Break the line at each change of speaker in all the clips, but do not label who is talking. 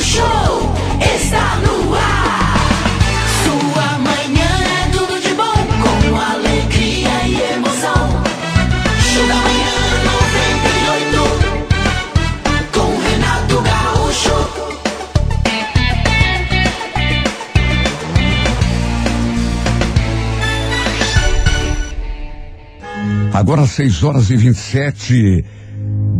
Show está no ar. Sua manhã é tudo de bom, com alegria e emoção. Show da manhã 98, com Renato Gaúcho.
Agora 6 horas e 27.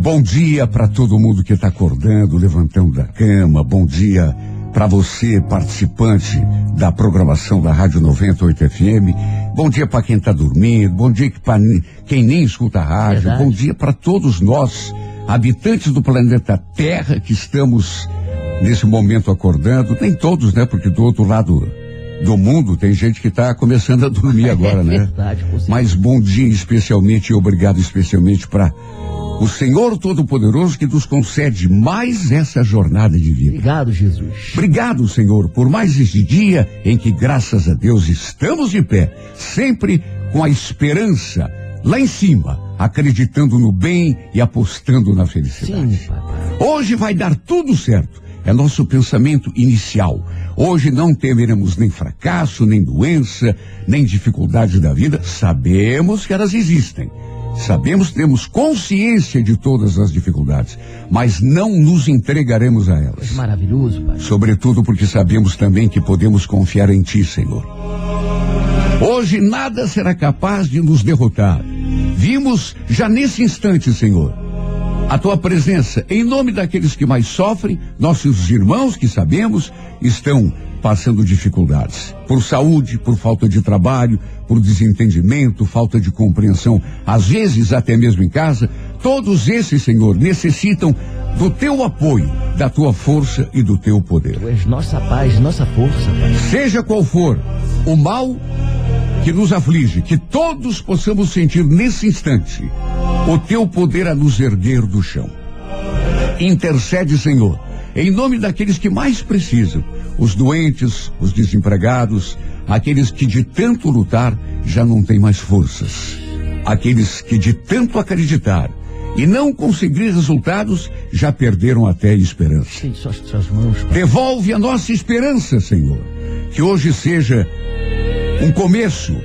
Bom dia para todo mundo que está acordando, levantando da cama. Bom dia para você, participante da programação da Rádio 98 FM. Bom dia para quem está dormindo. Bom dia para quem nem escuta a rádio.
Verdade.
Bom dia para todos nós, habitantes do planeta Terra, que estamos nesse momento acordando. Nem todos, né? Porque do outro lado do mundo tem gente que está começando a dormir agora,
é
né?
verdade.
Mas bom dia especialmente e obrigado especialmente para o Senhor Todo-Poderoso que nos concede mais essa jornada de vida.
Obrigado, Jesus.
Obrigado, Senhor, por mais esse dia em que, graças a Deus, estamos de pé, sempre com a esperança lá em cima, acreditando no bem e apostando na felicidade.
Sim, papai.
Hoje vai dar tudo certo. É nosso pensamento inicial. Hoje não temeremos nem fracasso, nem doença, nem dificuldade da vida. Sabemos que elas existem. Sabemos, temos consciência de todas as dificuldades, mas não nos entregaremos a elas.
Maravilhoso, pai.
Sobretudo porque sabemos também que podemos confiar em Ti, Senhor. Hoje nada será capaz de nos derrotar. Vimos já nesse instante, Senhor, a Tua presença em nome daqueles que mais sofrem, nossos irmãos que sabemos estão passando dificuldades. Por saúde, por falta de trabalho, por desentendimento, falta de compreensão, às vezes até mesmo em casa, todos esses, Senhor, necessitam do Teu apoio, da Tua força e do Teu poder.
Tu és nossa paz, nossa força, pai.
Seja qual for o mal que nos aflige, que todos possamos sentir nesse instante o teu poder a nos erguer do chão. Intercede, Senhor, em nome daqueles que mais precisam, os doentes, os desempregados, aqueles que de tanto lutar já não têm mais forças, aqueles que de tanto acreditar e não conseguir resultados já perderam até a esperança.
Tem suas, suas mãos.
Devolve a nossa esperança, Senhor. Que hoje seja um começo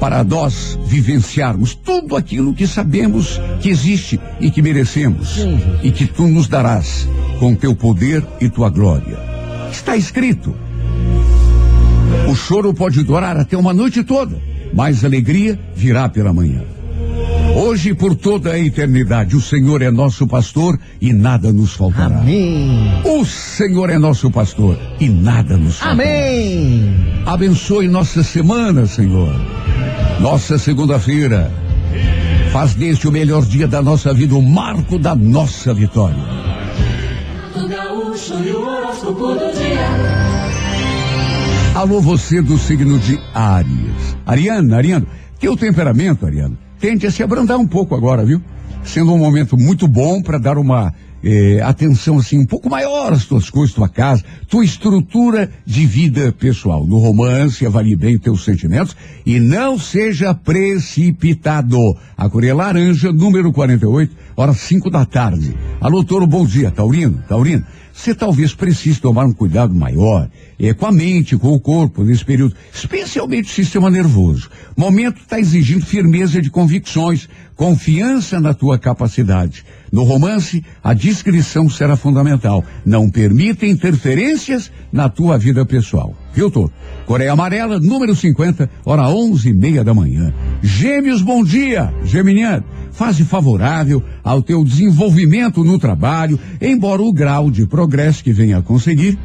para nós vivenciarmos tudo aquilo que sabemos que existe e que merecemos.
Sim.
E que tu nos darás com teu poder e tua glória. Está escrito. O choro pode durar até uma noite toda, mas a alegria virá pela manhã. Hoje e por toda a eternidade, o Senhor é nosso pastor e nada nos faltará.
Amém.
O Senhor é nosso pastor e nada nos faltará.
Amém.
Abençoe nossa semana, Senhor. Nossa segunda-feira. Faz deste o melhor dia da nossa vida, o marco da nossa vitória. Alô, você do signo de Áries. Ariana, Ariano, teu temperamento, Ariano, tende a se abrandar um pouco agora, viu? Sendo um momento muito bom para dar uma eh, atenção assim um pouco maior às tuas coisas, tua casa, tua estrutura de vida pessoal. No romance, avalie bem teus sentimentos e não seja precipitado. A Coreia Laranja, número 48, horas 5 da tarde. Alô, Toro, bom dia. Taurino, Taurino, você talvez precise tomar um cuidado maior é, com a mente, com o corpo nesse período, especialmente o sistema nervoso. O momento está exigindo firmeza de convicções, confiança na tua capacidade. No romance, a discrição será fundamental. Não permita interferências na tua vida pessoal. Viu, Toro? Coreia Amarela, número 50, hora onze e meia da manhã. Gêmeos, bom dia! Geminiano, fase favorável ao teu desenvolvimento no trabalho, embora o grau de progresso que venha a conseguir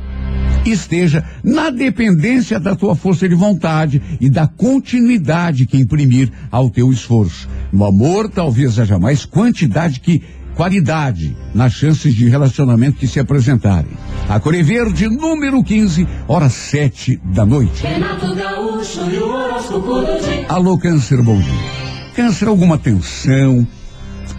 esteja na dependência da tua força de vontade e da continuidade que imprimir ao teu esforço. No amor, talvez haja mais quantidade que qualidade nas chances de relacionamento que se apresentarem. A Cor Verde, número 15, hora sete da noite.
E.
Alô, câncer, bom dia. Câncer, alguma tensão,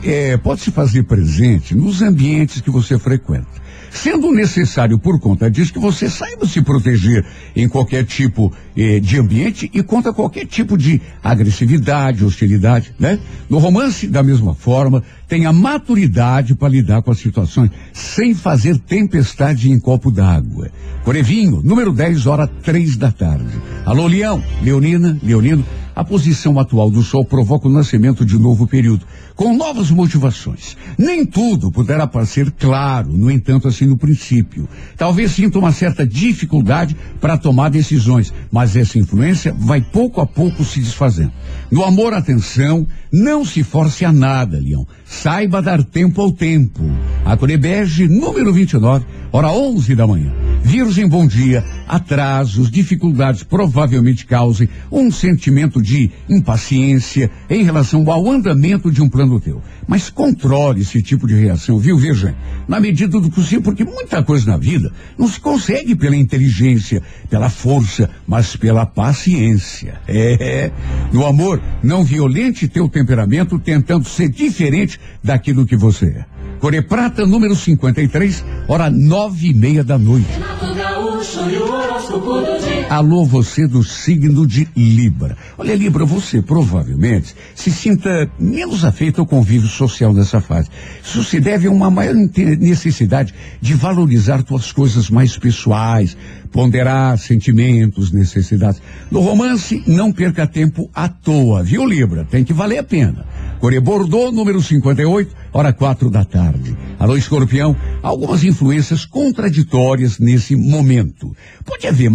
é, pode se fazer presente nos ambientes que você frequenta. Sendo necessário, por conta disso, que você saiba se proteger em qualquer tipo eh, de ambiente e contra qualquer tipo de agressividade, hostilidade, né? No romance, da mesma forma, tenha maturidade para lidar com as situações sem fazer tempestade em copo d'água. Corevinho, número 10, hora três da tarde. Alô, Leão, Leonina, Leonino, a posição atual do Sol provoca o nascimento de novo período, com novas motivações. Nem tudo poderá parecer claro, no entanto, assim no princípio. Talvez sinta uma certa dificuldade para tomar decisões, mas essa influência vai pouco a pouco se desfazendo. No amor, atenção, não se force a nada, Leão. Saiba dar tempo ao tempo. A Corebege, número 29, hora 11 da manhã. Virgem, bom dia. Atrasos, dificuldades provavelmente causem um sentimento de impaciência em relação ao andamento de um plano teu. Mas controle esse tipo de reação, viu, Virgem? Na medida do possível, porque muita coisa na vida não se consegue pela inteligência, pela força, mas pela paciência. É. No amor, não violente teu temperamento tentando ser diferente daquilo que você é. Core Prata, número 53, hora nove e meia da noite.
Renato Gaúcho e o horóscopo do dia.
Alô, você do signo de Libra. Olha, Libra, você provavelmente se sinta menos afeito ao convívio social nessa fase. Isso se deve a uma maior necessidade de valorizar tuas coisas mais pessoais, ponderar sentimentos, necessidades. No romance, não perca tempo à toa, viu, Libra? Tem que valer a pena. Core Bordeaux, número 58, hora quatro da tarde. Alô, escorpião, algumas influências contraditórias nesse momento. Pode haver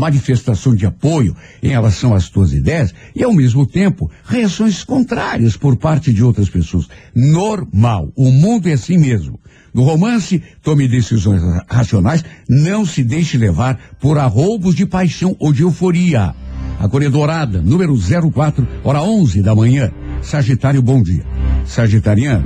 manifestação de apoio em relação às tuas ideias e, ao mesmo tempo, reações contrárias por parte de outras pessoas. Normal. O mundo é assim mesmo. No romance, tome decisões ra- racionais, não se deixe levar por arroubos de paixão ou de euforia. A Cor Dourada, número 04, hora 11 da manhã. Sagitário, bom dia. Sagitariana,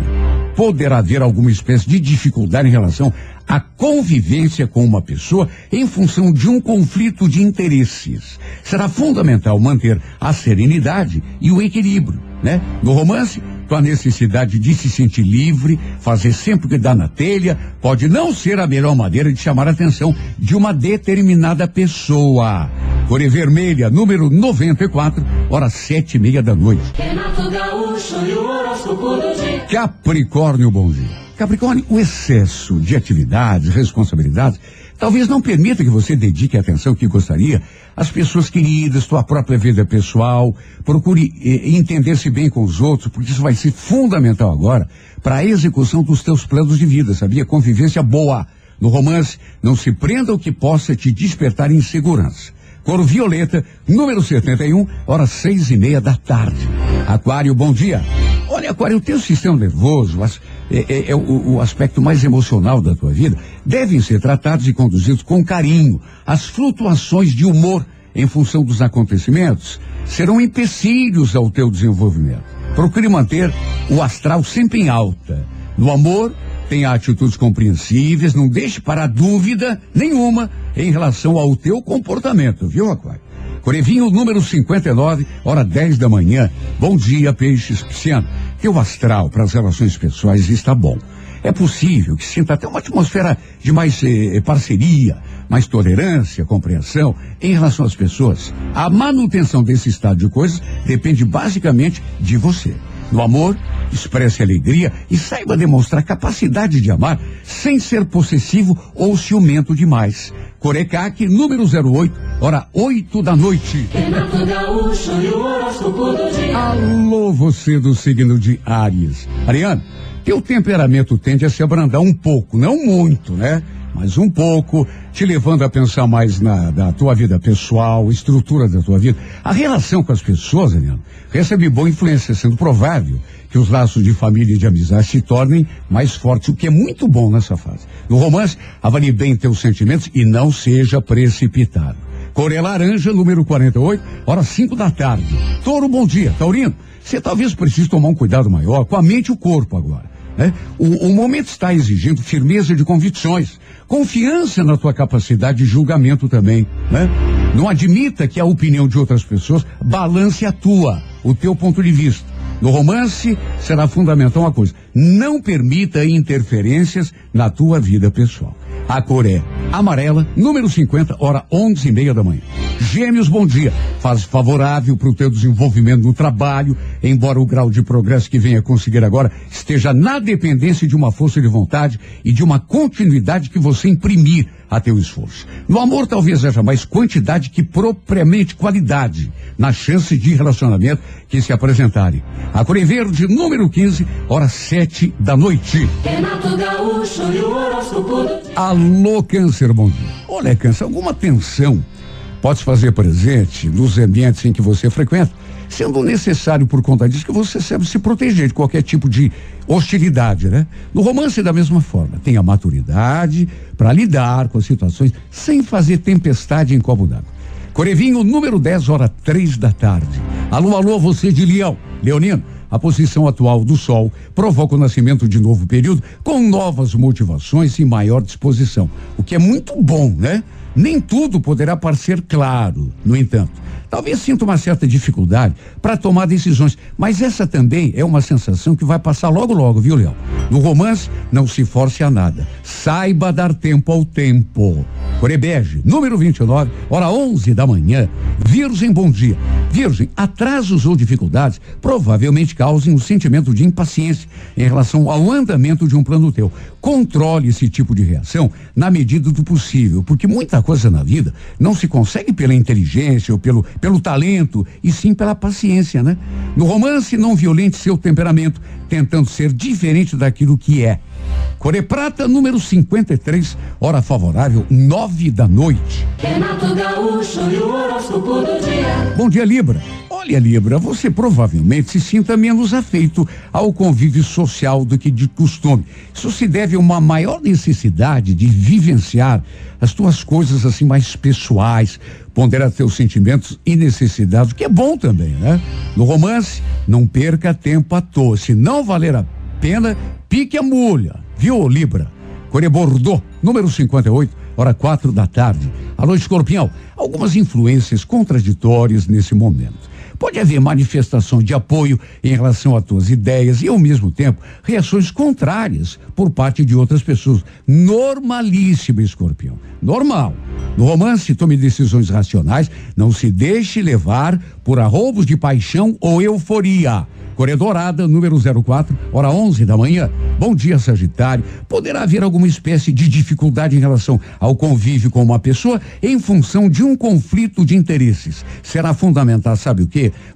poderá haver alguma espécie de dificuldade em relação à convivência com uma pessoa em função de um conflito de interesses. Será fundamental manter a serenidade e o equilíbrio, né? No romance, tua necessidade de se sentir livre, fazer sempre o que dá na telha, pode não ser a melhor maneira de chamar a atenção de uma determinada pessoa. Core Vermelha, número 94, hora sete e meia da noite.
Renato Gaúcho e o horóscopo do dia.
Capricórnio, bom dia. Capricórnio, o excesso de atividades, responsabilidades, talvez não permita que você dedique a atenção que gostaria às pessoas queridas, tua própria vida pessoal. Procure eh, entender-se bem com os outros, porque isso vai ser fundamental agora para a execução dos teus planos de vida, sabia? Convivência boa. No romance, não se prenda ao que possa te despertar insegurança. Coro Violeta, número 71, horas seis e meia da tarde. Aquário, bom dia. Olha, Aquário, o teu sistema nervoso, as- é, é- é o, o aspecto mais emocional da tua vida, devem ser tratados e conduzidos com carinho. As flutuações de humor em função dos acontecimentos serão empecilhos ao teu desenvolvimento. Procure manter o astral sempre em alta. No amor, tenha atitudes compreensíveis, não deixe para dúvida nenhuma em relação ao teu comportamento, viu, Aquário? Corevinho número 59, hora 10 da manhã. Bom dia, peixes pisciano. Teu astral para as relações pessoais está bom. É possível que sinta até uma atmosfera de mais eh, parceria, mais tolerância, compreensão em relação às pessoas. A manutenção desse estado de coisas depende basicamente de você. No amor, expresse alegria e saiba demonstrar capacidade de amar sem ser possessivo ou ciumento demais. Corecaque, número 08, hora 8 da noite.
Gaúcho.
Alô, você do signo de Áries. Ariane, teu temperamento tende a se abrandar um pouco, não muito, né? Mas um pouco, te levando a pensar mais na tua vida pessoal, estrutura da tua vida. A relação com as pessoas, Ariane, recebe boa influência, sendo provável que os laços de família e de amizade se tornem mais fortes, o que é muito bom nessa fase. No romance, avalie bem teus sentimentos e não seja precipitado. Coré Laranja, número 48, hora 5 da tarde. Touro, bom dia. Taurino, você talvez precise tomar um cuidado maior com a mente e o corpo agora. Né? O, o momento está exigindo firmeza de convicções, confiança na tua capacidade de julgamento também. Né? Não admita que a opinião de outras pessoas balance a tua, o teu ponto de vista. No romance, será fundamental uma coisa: não permita interferências na tua vida pessoal. A cor é amarela, número 50, hora onze e meia da manhã. Gêmeos, bom dia. Fase favorável para o teu desenvolvimento no trabalho, embora o grau de progresso que venha conseguir agora esteja na dependência de uma força de vontade e de uma continuidade que você imprimir a teu esforço. No amor, talvez haja mais quantidade que propriamente qualidade na chance de relacionamento que se apresentarem. A Cor em Verde, número 15, hora sete da noite.
Renato
Alô, Câncer, bom dia. Olha, Câncer, alguma tensão pode se fazer presente nos ambientes em que você frequenta, sendo necessário por conta disso que você sabe se proteger de qualquer tipo de hostilidade, né? No romance, da mesma forma, tenha maturidade para lidar com as situações sem fazer tempestade em copo d'água. Corevinho, número 10, hora três da tarde. Alô, alô, você de Leão. Leonino, a posição atual do Sol provoca o nascimento de novo período com novas motivações e maior disposição, o que é muito bom, né? Nem tudo poderá parecer claro, no entanto. Talvez sinta uma certa dificuldade para tomar decisões, mas essa também é uma sensação que vai passar logo logo, viu, Leão? No romance, não se force a nada. Saiba dar tempo ao tempo. Corebege, número 29, hora 11 da manhã. Virgem, bom dia. Virgem, atrasos ou dificuldades provavelmente causem um sentimento de impaciência em relação ao andamento de um plano teu. Controle esse tipo de reação na medida do possível, porque muita coisa na vida não se consegue pela inteligência ou pelo, pelo talento, e sim pela paciência, né? No romance, não violente seu temperamento, tentando ser diferente daquilo que é. Core Prata, número 53, hora favorável, nove da noite.
Renato Gaúcho e o horóscopo do dia.
Bom dia, Libra. Olha, Libra, você provavelmente se sinta menos afeito ao convívio social do que de costume. Isso se deve a uma maior necessidade de vivenciar as tuas coisas assim mais pessoais, ponderar teus sentimentos e necessidades, o que é bom também, né? No romance, não perca tempo à toa. Se não valer a pena, pique a mulher, viu, Libra? Core Bordeaux, número 58, hora quatro da tarde. Alô, escorpião. Algumas influências contraditórias nesse momento. Pode haver manifestação de apoio em relação a tuas ideias e, ao mesmo tempo, reações contrárias por parte de outras pessoas. Normalíssimo, escorpião. Normal. No romance, tome decisões racionais, não se deixe levar por arroubos de paixão ou euforia. Corredorada, número 04, hora 11 da manhã. Bom dia, Sagitário. Poderá haver alguma espécie de dificuldade em relação ao convívio com uma pessoa em função de um conflito de interesses. Será fundamental, sabe o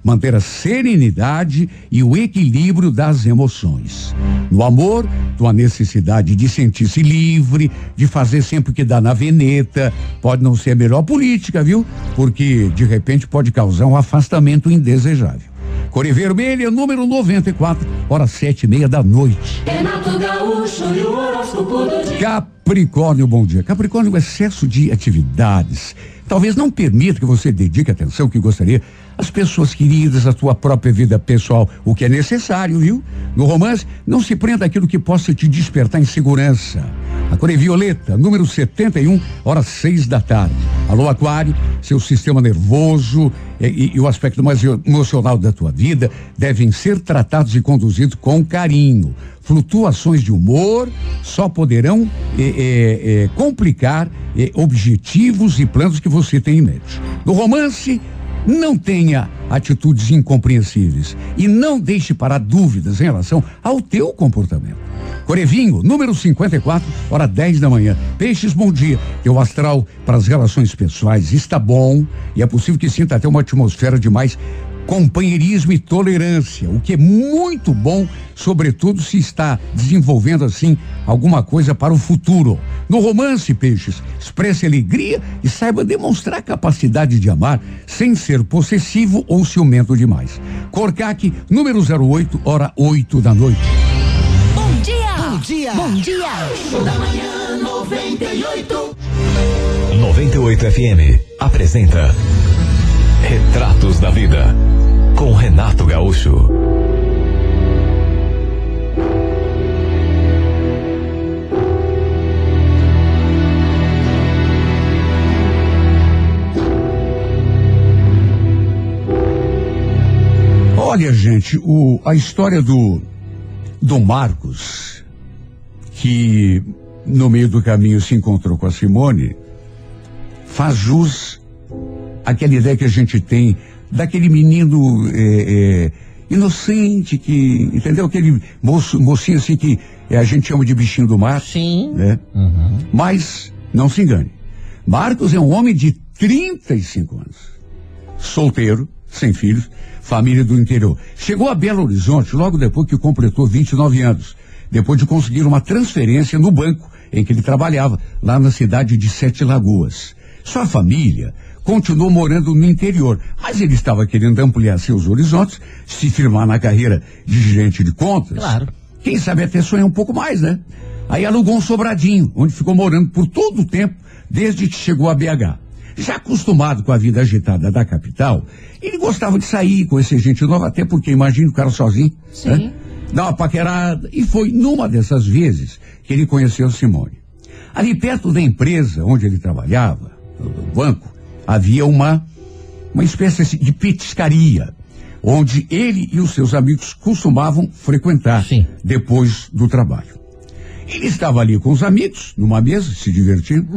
Manter a serenidade e o equilíbrio das emoções. No amor, tua necessidade de sentir-se livre, de fazer sempre o que dá na veneta, pode não ser a melhor política, viu? Porque, de repente, pode causar um afastamento indesejável. Core Vermelha, número 94, hora sete e meia da noite.
Renato Gaúcho e o horóscopo do dia.
Capricórnio, bom dia. Capricórnio, o excesso de atividades talvez não permita que você dedique a atenção que gostaria às pessoas queridas, à tua própria vida pessoal, o que é necessário, viu? No romance, não se prenda aquilo que possa te despertar insegurança. A cor é violeta, número 71, hora seis da tarde. Alô, Aquário, seu sistema nervoso e, e- e o aspecto mais emocional da tua vida devem ser tratados e conduzidos com carinho. Flutuações de humor só poderão complicar objetivos e planos que você tem em mente. No romance, não tenha atitudes incompreensíveis e não deixe parar dúvidas em relação ao teu comportamento. Corevinho, número 54, hora 10 da manhã. Peixes, bom dia. Teu astral para as relações pessoais está bom e é possível que sinta até uma atmosfera de mais companheirismo e tolerância, o que é muito bom, sobretudo se está desenvolvendo assim alguma coisa para o futuro. No romance, peixes, expresse alegria e saiba demonstrar capacidade de amar sem ser possessivo ou ciumento demais. Corcaque, número 08, hora 8 da noite.
Bom dia!
Bom dia!
Bom dia!
Show da manhã 98.
98 FM apresenta Retratos da Vida com Renato Gaúcho.
Olha, gente, o, a história do, do Marcos, que no meio do caminho se encontrou com a Simone, faz jus àquela ideia que a gente tem daquele menino é, é, inocente que, entendeu? Aquele moço, mocinho assim que é, a gente chama de bichinho do mar.
Sim.
Né? Mas, não se engane. Marcos é um homem de 35 anos. Solteiro, sem filhos, família do interior. Chegou a Belo Horizonte logo depois que completou 29 anos. Depois de conseguir uma transferência no banco em que ele trabalhava, lá na cidade de Sete Lagoas. Sua família continuou morando no interior, mas ele estava querendo ampliar seus horizontes, se firmar na carreira de gerente de contas.
Claro.
Quem sabe até sonhar um pouco mais, né? Aí alugou um sobradinho, onde ficou morando por todo o tempo, desde que chegou a BH. Já acostumado com a vida agitada da capital, ele gostava de sair, conhecer gente nova, até porque imagina o cara sozinho. Né? Dar uma paquerada. E foi numa dessas vezes que ele conheceu Simone. Ali perto da empresa onde ele trabalhava, no banco, havia uma, uma espécie de petiscaria, onde ele e os seus amigos costumavam frequentar
Sim.
depois do trabalho. Ele estava ali com os amigos, numa mesa, se divertindo,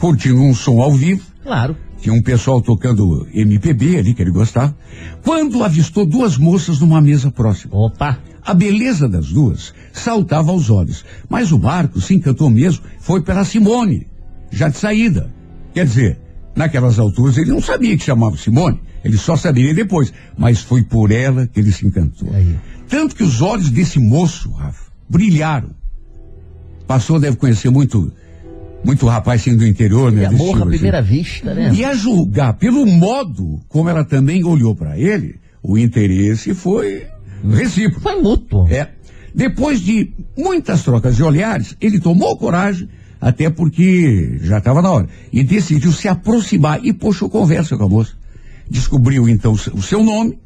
curtindo um som ao vivo,
Claro.
tinha um pessoal tocando MPB ali que ele gostava, quando avistou duas moças numa mesa próxima.
Opa.
A beleza das duas saltava aos olhos, mas o Marco se encantou mesmo, foi pela Simone, já de saída. Quer dizer, naquelas alturas ele não sabia que chamava Simone, ele só saberia depois, mas foi por ela que ele se encantou.
Aí.
Tanto que os olhos desse moço, Rafa, brilharam. Passou, deve conhecer muito, muito rapaz assim do interior, né?
E amor à
assim.
primeira vista, né?
E a julgar pelo modo como ela também olhou para ele, o interesse foi recíproco.
Foi mútuo.
É. Depois de muitas trocas de olhares, ele tomou coragem, até porque já estava na hora, e decidiu se aproximar e puxou conversa com a moça. Descobriu então o seu nome,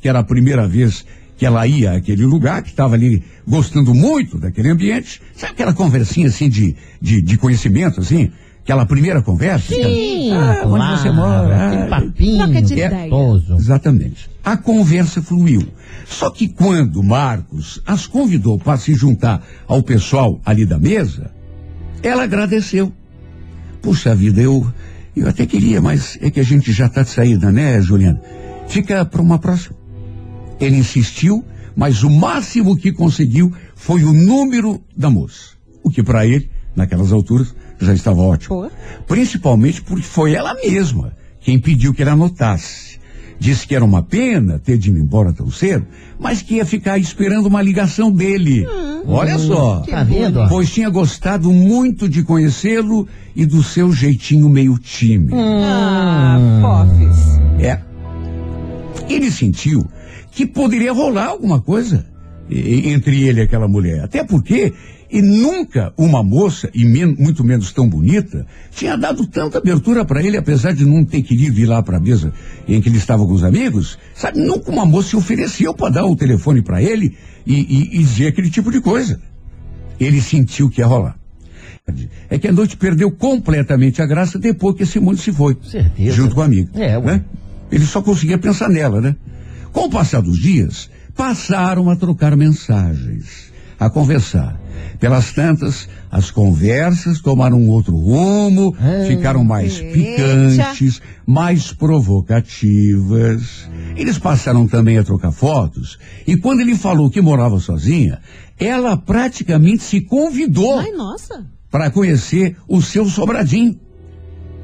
que era a primeira vez que ela ia àquele lugar, que estava ali gostando muito daquele ambiente. Sabe aquela conversinha assim de, de, de conhecimento, assim? Aquela primeira conversa?
Sim,
Ah, onde
claro,
você mora?
Aquele
Ah,
papinho
Troca de
ideia. Exatamente. A conversa fluiu. Só que quando Marcos as convidou para se juntar ao pessoal ali da mesa, ela agradeceu. Puxa vida, eu, eu até queria, mas é que a gente já está de saída, né, Juliana? Fica para uma próxima. Ele insistiu, mas o máximo que conseguiu foi o número da moça. O que para ele, naquelas alturas, já estava ótimo. Principalmente porque foi ela mesma quem pediu que ele anotasse. Disse que era uma pena ter de ir embora tão cedo, mas que ia ficar esperando uma ligação dele. Olha só.
Tá vendo?
Pois tinha gostado muito de conhecê-lo e do seu jeitinho meio tímido.
Ah, fofes.
É. Ele sentiu que poderia rolar alguma coisa entre ele e aquela mulher. Até porque e nunca uma moça, e men- muito menos tão bonita, tinha dado tanta abertura para ele, apesar de não ter querido ir lá para a mesa em que ele estava com os amigos. Sabe, nunca uma moça se ofereceu para dar o telefone para ele e, e- e dizer aquele tipo de coisa. Ele sentiu que ia rolar. É que a noite perdeu completamente a graça depois que Simone se foi.
Certeza.
Junto com a amiga.
É, ué.
né? Ele só conseguia pensar nela, né? Com o passar dos dias, passaram a trocar mensagens, a conversar. Pelas tantas, as conversas tomaram um outro rumo,
Ah,
ficaram mais
eita.
picantes, mais provocativas. Eles passaram também a trocar fotos, e quando ele falou que morava sozinha, ela praticamente se convidou para conhecer o seu sobradinho.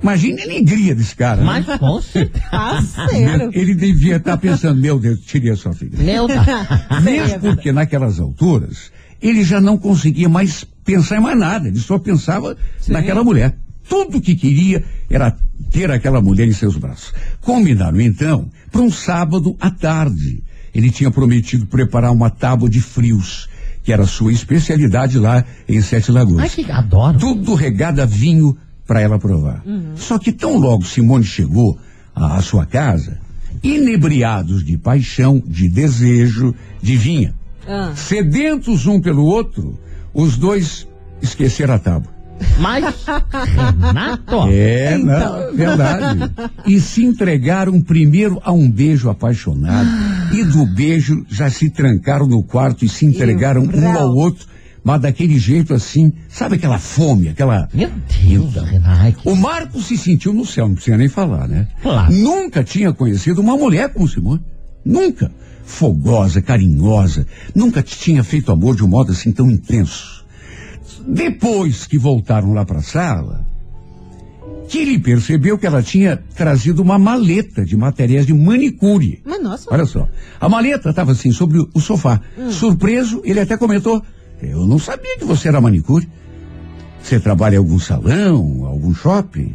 Imagine a alegria desse cara. né?
Mas com certeza.
Ele devia estar pensando, meu Deus, tirei a sua filha.
Meu Deus.
Mesmo porque naquelas alturas, ele já não conseguia mais pensar em mais nada, ele só pensava naquela mulher. Tudo que queria era ter aquela mulher em seus braços. Combinaram então para um sábado à tarde. Ele tinha prometido preparar uma tábua de frios, que era a sua especialidade lá em Sete Lagoas
Ai, que adoro.
tudo regado a vinho para ela provar. Só que tão logo Simone chegou à, à sua casa, inebriados de paixão, de desejo, de vinha,
Ah.
sedentos um pelo outro, os dois esqueceram a tábua.
Mas, Renato,
É,
Então.
não, verdade. E se entregaram primeiro a um beijo apaixonado. E do beijo já se trancaram no quarto e se entregaram um ao outro. Mas daquele jeito assim, sabe aquela fome, aquela.
meu Deus,
Então.
Renato.
O Marco se sentiu no céu, não precisa nem falar, né?
Claro.
Nunca tinha conhecido uma mulher como Simone. Nunca. Fogosa, carinhosa. Nunca tinha feito amor de um modo assim tão intenso. Depois que voltaram lá para a sala, que ele percebeu que ela tinha trazido uma maleta de materiais de manicure.
Mas nossa,
Olha só. A maleta estava assim sobre o sofá. Surpreso, ele até comentou: Eu não sabia que você era manicure. Você trabalha em algum salão, algum shopping?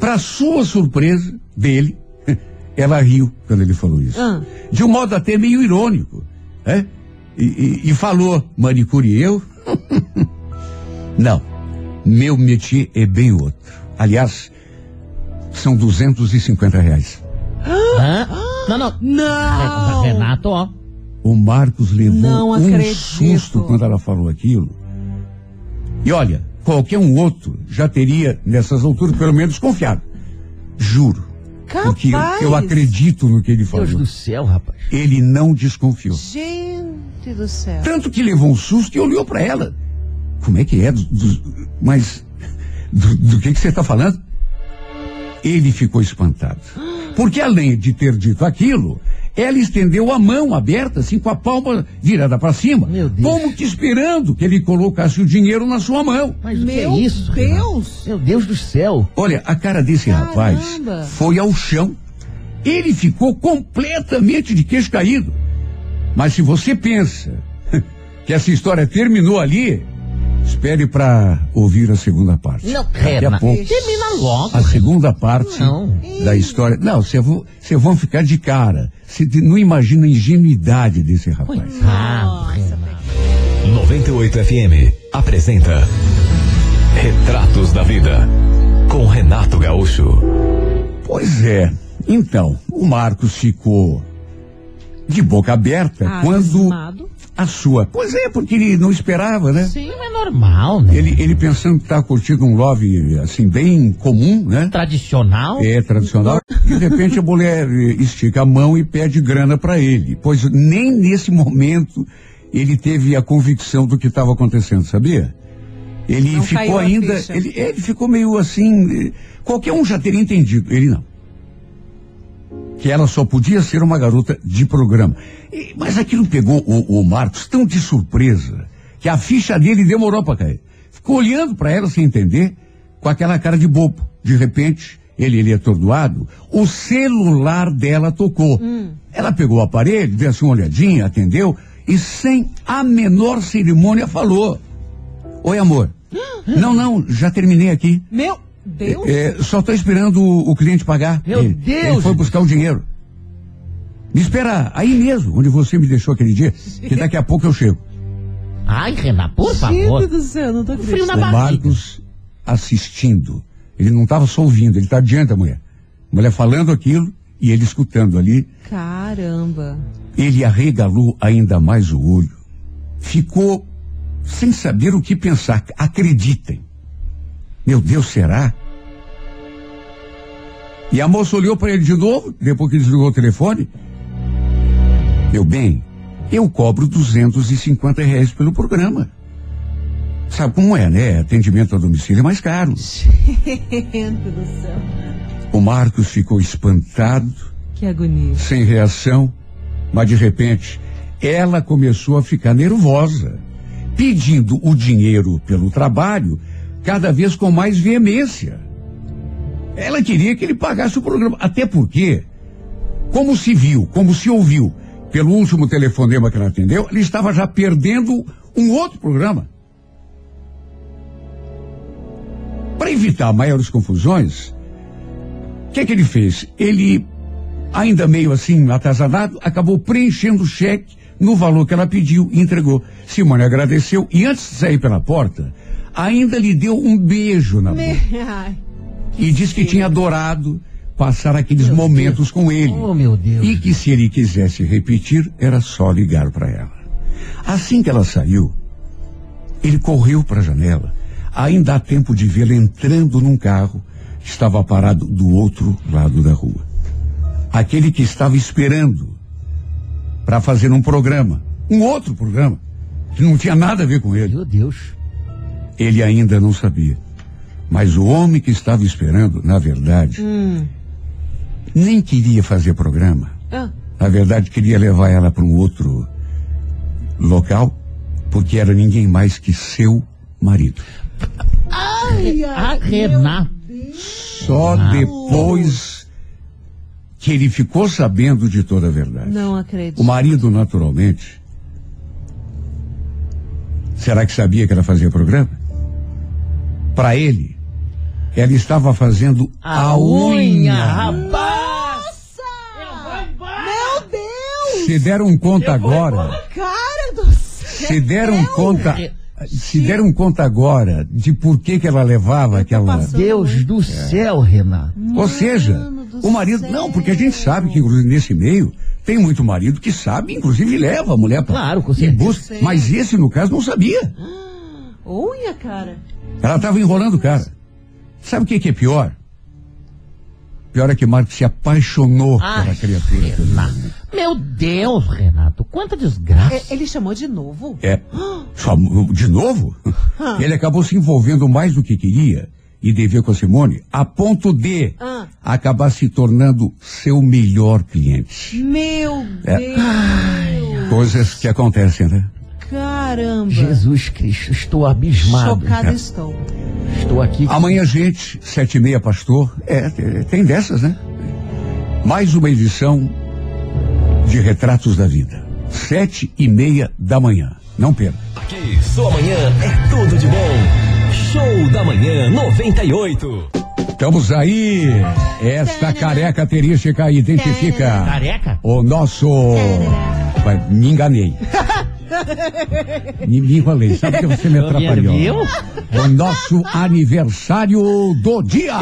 Para sua surpresa dele, ela riu quando ele falou isso.
Ah.
De um modo até meio irônico. É? E, e- e falou: Manicure eu? não. Meu métier é bem outro. Aliás, são 250 reais.
Hã? Não, não.
não.
Renato, ó.
O Marcos levou
Não
um susto quando ela falou aquilo. E olha, qualquer um outro já teria, nessas alturas, pelo menos desconfiado. Juro. Porque eu,
Capaz.
eu acredito no que ele falou.
Deus do céu, rapaz.
Ele não desconfiou.
Gente do céu.
Tanto que levou um susto e olhou para ela. Como é que é? Do- do- mas do, do que, que você está falando? Ele ficou espantado. Porque além de ter dito aquilo, ela estendeu a mão aberta, assim, com a palma virada para cima.
Meu Deus.
Como que esperando que ele colocasse o dinheiro na sua mão.
Mas o que
Meu
é isso? Renato?
Deus.
Meu Deus do céu.
Olha, a cara desse rapaz
Caramba.
foi ao chão. Ele ficou completamente de queixo caído. Mas se você pensa que essa história terminou ali, espere para ouvir a segunda parte.
Não,
Daqui a pouco.
Termina logo.
A segunda parte
Não.
da história. Não, vocês vão, cê vão ficar de cara. Você não imagina a ingenuidade desse rapaz.
Renato.
98 FM apresenta Retratos da Vida com Renato Gaúcho.
Pois é. Então, o Marcos ficou de boca aberta
Ah,
quando. A sua. Pois é, porque ele não esperava, né?
Sim, é normal, né?
Ele, ele pensando que tá curtindo um love, assim, bem comum, né?
Tradicional.
É, tradicional. De repente a mulher eh, estica a mão e pede grana para ele. Pois nem nesse momento ele teve a convicção do que estava acontecendo, sabia? Ele
Não
ficou ainda. Ele, ele ficou meio assim. eh, Qualquer um já teria entendido, ele não. Que ela só podia ser uma garota de programa. E- mas aquilo pegou o, o Marcos tão de surpresa que a ficha dele demorou para cair. Ficou olhando para ela sem entender, com aquela cara de bobo. De repente, ele, ele atordoado, o celular dela tocou. Ela pegou o aparelho, deu assim uma olhadinha, atendeu e sem a menor cerimônia falou: Oi, amor. não, não, já terminei aqui.
Meu Deus.
É, só estou esperando o, o cliente pagar.
Meu
ele,
Deus!
Ele foi buscar o dinheiro. Me espera aí mesmo, onde você me deixou aquele dia, que daqui a pouco eu chego.
Ai, Renato, por
Gente
favor.
do céu, não tô
Frio na barriga.
Marcos assistindo. Ele não estava só ouvindo, ele está diante da mulher. A mulher falando aquilo e ele escutando ali.
Caramba.
Ele arregalou ainda mais o olho. Ficou sem saber o que pensar. Acreditem. Meu Deus, será? E a moça olhou para ele de novo, depois que desligou o telefone. Meu bem, eu cobro 250 reais pelo programa. Sabe como é, né? Atendimento a domicílio é mais caro.
Gente do céu.
O Marcos ficou espantado,
Que agonia.
sem reação, mas de repente ela começou a ficar nervosa, pedindo o dinheiro pelo trabalho cada vez com mais veemência. Ela queria que ele pagasse o programa, até porque, como se viu, como se ouviu pelo último telefonema que ela atendeu, ele estava já perdendo um outro programa. Para evitar maiores confusões, o que, que ele fez? Ele ainda meio assim atazanado, acabou preenchendo o cheque no valor que ela pediu e entregou. Simone agradeceu e antes de sair pela porta, ainda lhe deu um beijo na boca
Ai,
e disse que tinha adorado passar aqueles momentos com ele.
Oh, meu Deus.
E que se ele quisesse repetir, era só ligar para ela. Assim que ela saiu, ele correu para a janela, ainda há tempo de vê-la entrando num carro que estava parado do outro lado da rua. Aquele que estava esperando para fazer um programa, um outro programa, que não tinha nada a ver com ele.
Meu Deus.
Ele ainda não sabia. Mas o homem que estava esperando, na verdade, nem queria fazer programa.
Ah,
Na verdade, queria levar ela para um outro local, porque era ninguém mais que seu marido.
ai,
A
ai,
Renato.
Só depois que ele ficou sabendo de toda a verdade.
Não acredito.
O marido, naturalmente. Será que sabia que ela fazia programa? Para ele, ela estava fazendo a, unha.
rapaz.
Meu Deus!
Se deram conta agora,
Cara do céu!
se deram conta, se deram conta agora de por que que ela levava aquela.
Deus do céu, Renato.
Ou seja, o marido.
céu.
Não, porque a gente sabe que, inclusive, nesse meio, tem muito marido que sabe, inclusive leva a mulher para.
Claro, com certeza.
busca. Mas esse, no caso, não sabia.
Unha, cara.
Ela estava enrolando o cara. Sabe o que, que é pior? Pior é que Marcos se apaixonou
Ai,
pela criatura.
Renato. Meu Deus, Renato. Quanta desgraça.
É, ele chamou de novo?
É. Chamou De novo? Ele acabou se envolvendo mais do que queria e devia com a Simone, a ponto de
Ah.
acabar se tornando seu melhor cliente.
Meu
É.
Deus!
Coisas que acontecem, né?
Caramba!
Jesus Cristo, estou abismado.
Chocada estou.
Estou aqui.
Amanhã, gente, sete e meia, pastor. É, tem- dessas, né? Mais uma edição de Retratos da Vida. Sete e meia da manhã. Não perca.
Aqui, sua manhã é tudo de bom. Show da manhã 98.
Estamos aí. Esta careca terística identifica
Careca?
o nosso. Me enganei. Me, me enrolei. Sabe que você me atrapalhou?
Viu?
O nosso aniversário do dia.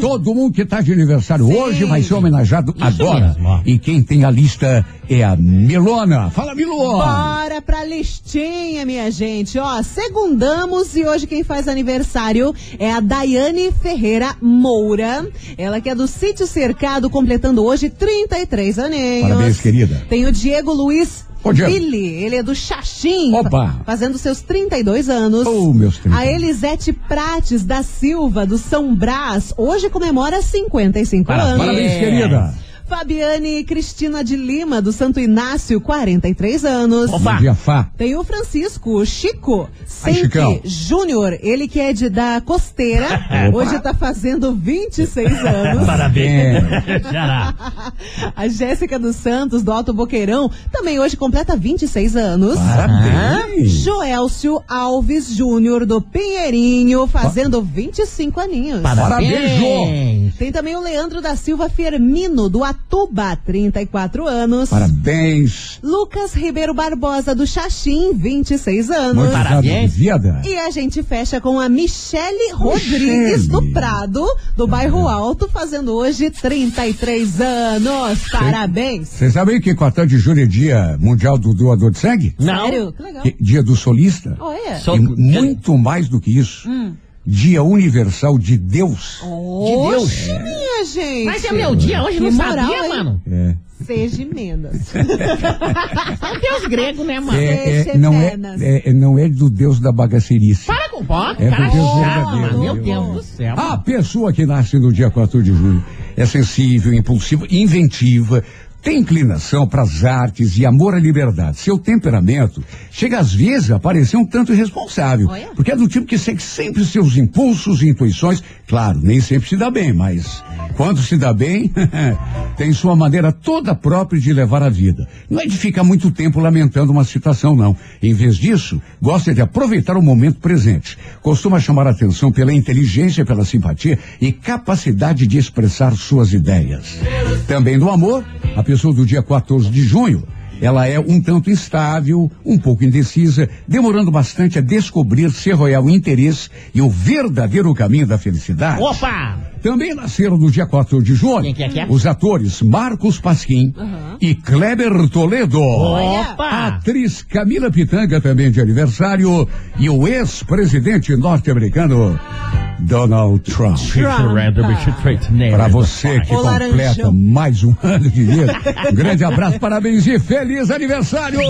Todo mundo que está de aniversário hoje vai ser homenageado agora.
mesmo.
E quem tem a lista é a Milona. Fala, Milona!
Bora pra listinha, minha gente. Ó, segundamos e hoje quem faz aniversário é a Daiane Ferreira Moura. Ela que é do Sítio Cercado, completando hoje 33 aninhos.
Parabéns, querida.
Tem o Diego Luiz
Diego.
Ville, ele é do Xaxim.
Opa.
fa- Fazendo seus 32 anos.
Oh, meus 30.
A Elisete Prates da Silva, do São Brás, hoje comemora 55 anos.
Parabéns, querida.
Fabiane Cristina de Lima, do Santo Inácio, 43 anos.
Opa.
Dia, Fá.
Tem o Francisco o Chico. Senke Júnior, ele que é de da Costeira, hoje tá fazendo 26 anos.
Parabéns.
A Jéssica dos Santos, do Alto Boqueirão, também hoje completa 26 anos.
Parabéns.
Joelcio Alves Júnior, do Pinheirinho, fazendo 25 aninhos.
Parabéns.
Tem também o Leandro da Silva Firmino, do Atuba, 34 anos.
Parabéns.
Lucas Ribeiro Barbosa, do Xaxim, 26 anos.
Muito
Parabéns.
E a gente fecha com a Michele Rodrigues do Prado, do bairro Alto, fazendo hoje 33 anos. Parabéns!
Vocês sabem que 14 de julho é dia mundial do doador de sangue?
Não.
Sério? Que legal.
Que- dia do solista?
Olha.
Sou-
E muito mais do que isso.
Hum.
Dia universal de Deus.
Oxe, minha gente!
Mas é meu dia hoje,
Que
não
moral,
sabia,
hein?
mano.
É.
Seja menos.
É Deus grego, né, mano?
É, é, não, é,
apenas.
é- não é do Deus da bagacerice.
Para com pó.
É
cara
do Deus verdadeiro,
mano. Meu? Deus do céu.
A pessoa que nasce no dia 14 de julho é sensível, impulsiva, inventiva, tem inclinação para as artes e amor à liberdade. Seu temperamento chega às vezes a parecer um tanto irresponsável,
Olha.
porque é do tipo que segue sempre seus impulsos e intuições. Claro, nem sempre se dá bem, mas quando se dá bem, tem sua maneira toda própria de levar a vida. Não é de ficar muito tempo lamentando uma situação, não. Em vez disso, gosta de aproveitar o momento presente. Costuma chamar a atenção pela inteligência, pela simpatia e capacidade de expressar suas ideias. Também do amor, a pessoa do dia 14 de junho ela é um tanto instável, um pouco indecisa, demorando bastante a descobrir seu real interesse e o verdadeiro caminho da felicidade.
Opa!
Também nasceram no dia 4 de junho.
Que é que é?
Os atores Marcos Pasquim e Kleber Toledo. A
Opa!
atriz Camila Pitanga também de aniversário e o ex-presidente norte-americano Donald Trump. Para você que completa mais um ano de vida, um grande abraço, parabéns e feliz aniversário!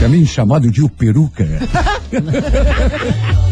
Também chamado de o peruca.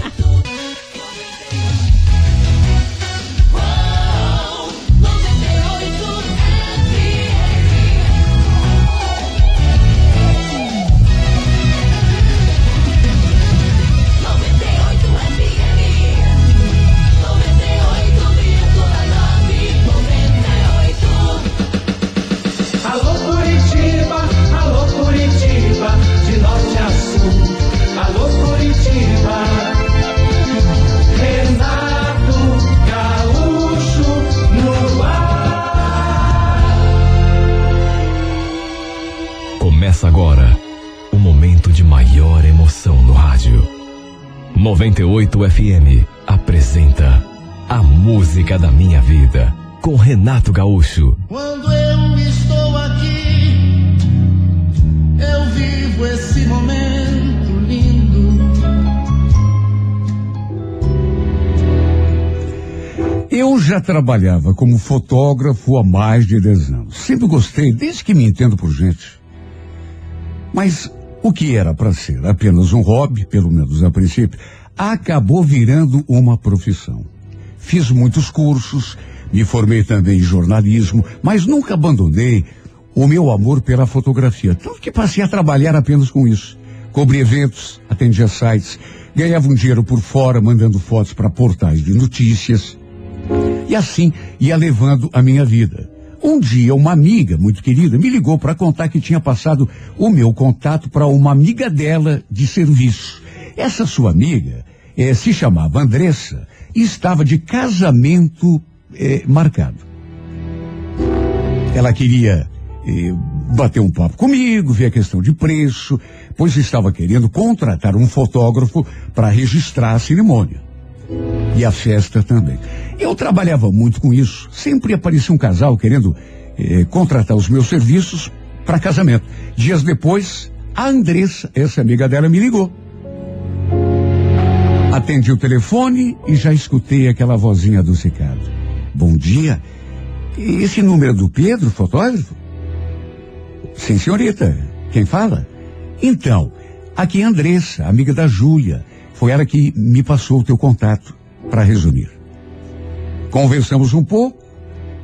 Começa agora o momento de maior emoção no rádio. 98 FM apresenta A Música da Minha Vida com Renato Gaúcho.
Quando eu estou aqui, eu vivo esse momento lindo.
Eu já trabalhava como fotógrafo há mais de 10 anos. Sempre gostei, desde que me entendo por gente. Mas o que era para ser apenas um hobby, pelo menos a princípio, acabou virando uma profissão. Fiz muitos cursos, me formei também em jornalismo, mas nunca abandonei o meu amor pela fotografia. Tanto que passei a trabalhar apenas com isso. Cobri eventos, atendia sites, ganhava um dinheiro por fora mandando fotos para portais de notícias. E assim ia levando a minha vida. Um dia, uma amiga muito querida me ligou para contar que tinha passado o meu contato para uma amiga dela de serviço. Essa sua amiga eh, se chamava Andressa e estava de casamento eh, marcado. Ela queria eh, bater um papo comigo, ver a questão de preço, pois estava querendo contratar um fotógrafo para registrar a cerimônia. E a festa também. Eu trabalhava muito com isso. Sempre aparecia um casal querendo eh, contratar os meus serviços para casamento. Dias depois, a Andressa, essa amiga dela, me ligou. Atendi o telefone e já escutei aquela vozinha adocicada. Bom dia. Esse número é do Pedro, fotógrafo? Sim, senhorita. Quem fala? Então, aqui é a Andressa, amiga da Júlia. Foi ela que me passou o teu contato, para resumir. Conversamos um pouco,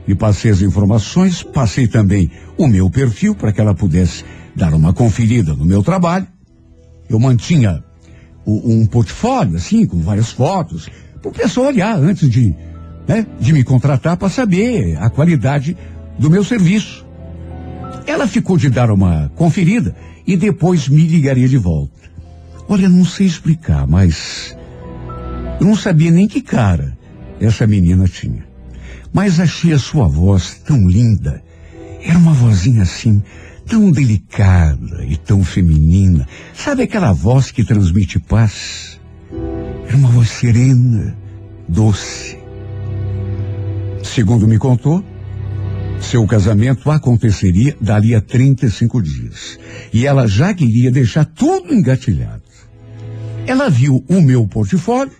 me passei as informações, passei também o meu perfil para que ela pudesse dar uma conferida no meu trabalho. Eu mantinha o- um portfólio, assim, com várias fotos, para o pessoal olhar antes de, né, de me contratar para saber a qualidade do meu serviço. Ela ficou de dar uma conferida e depois me ligaria de volta. Olha, não sei explicar, mas eu não sabia nem que cara essa menina tinha. Mas achei a sua voz tão linda. Era uma vozinha assim, tão delicada e tão feminina. Sabe aquela voz que transmite paz? Era uma voz serena, doce. Segundo me contou, seu casamento aconteceria dali a 35 dias. E ela já queria deixar tudo engatilhado. Ela viu o meu portfólio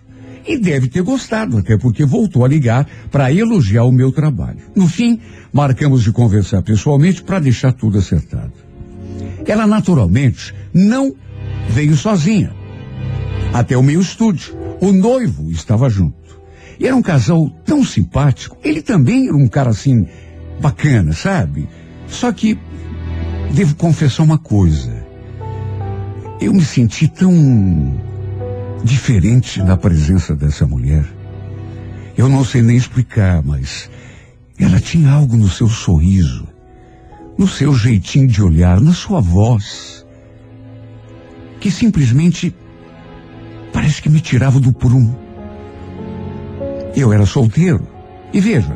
e deve ter gostado, até porque voltou a ligar para elogiar o meu trabalho. No fim, marcamos de conversar pessoalmente para deixar tudo acertado. Ela naturalmente não veio sozinha. Até o meu estúdio. O noivo estava junto. E era um casal tão simpático. Ele também era um cara assim, bacana, sabe? Só que, devo confessar uma coisa. Eu me senti tão diferente na presença dessa mulher. Eu não sei nem explicar, mas ela tinha algo no seu sorriso, no seu jeitinho de olhar, na sua voz, que simplesmente parece que me tirava do prumo. Eu era solteiro. E veja,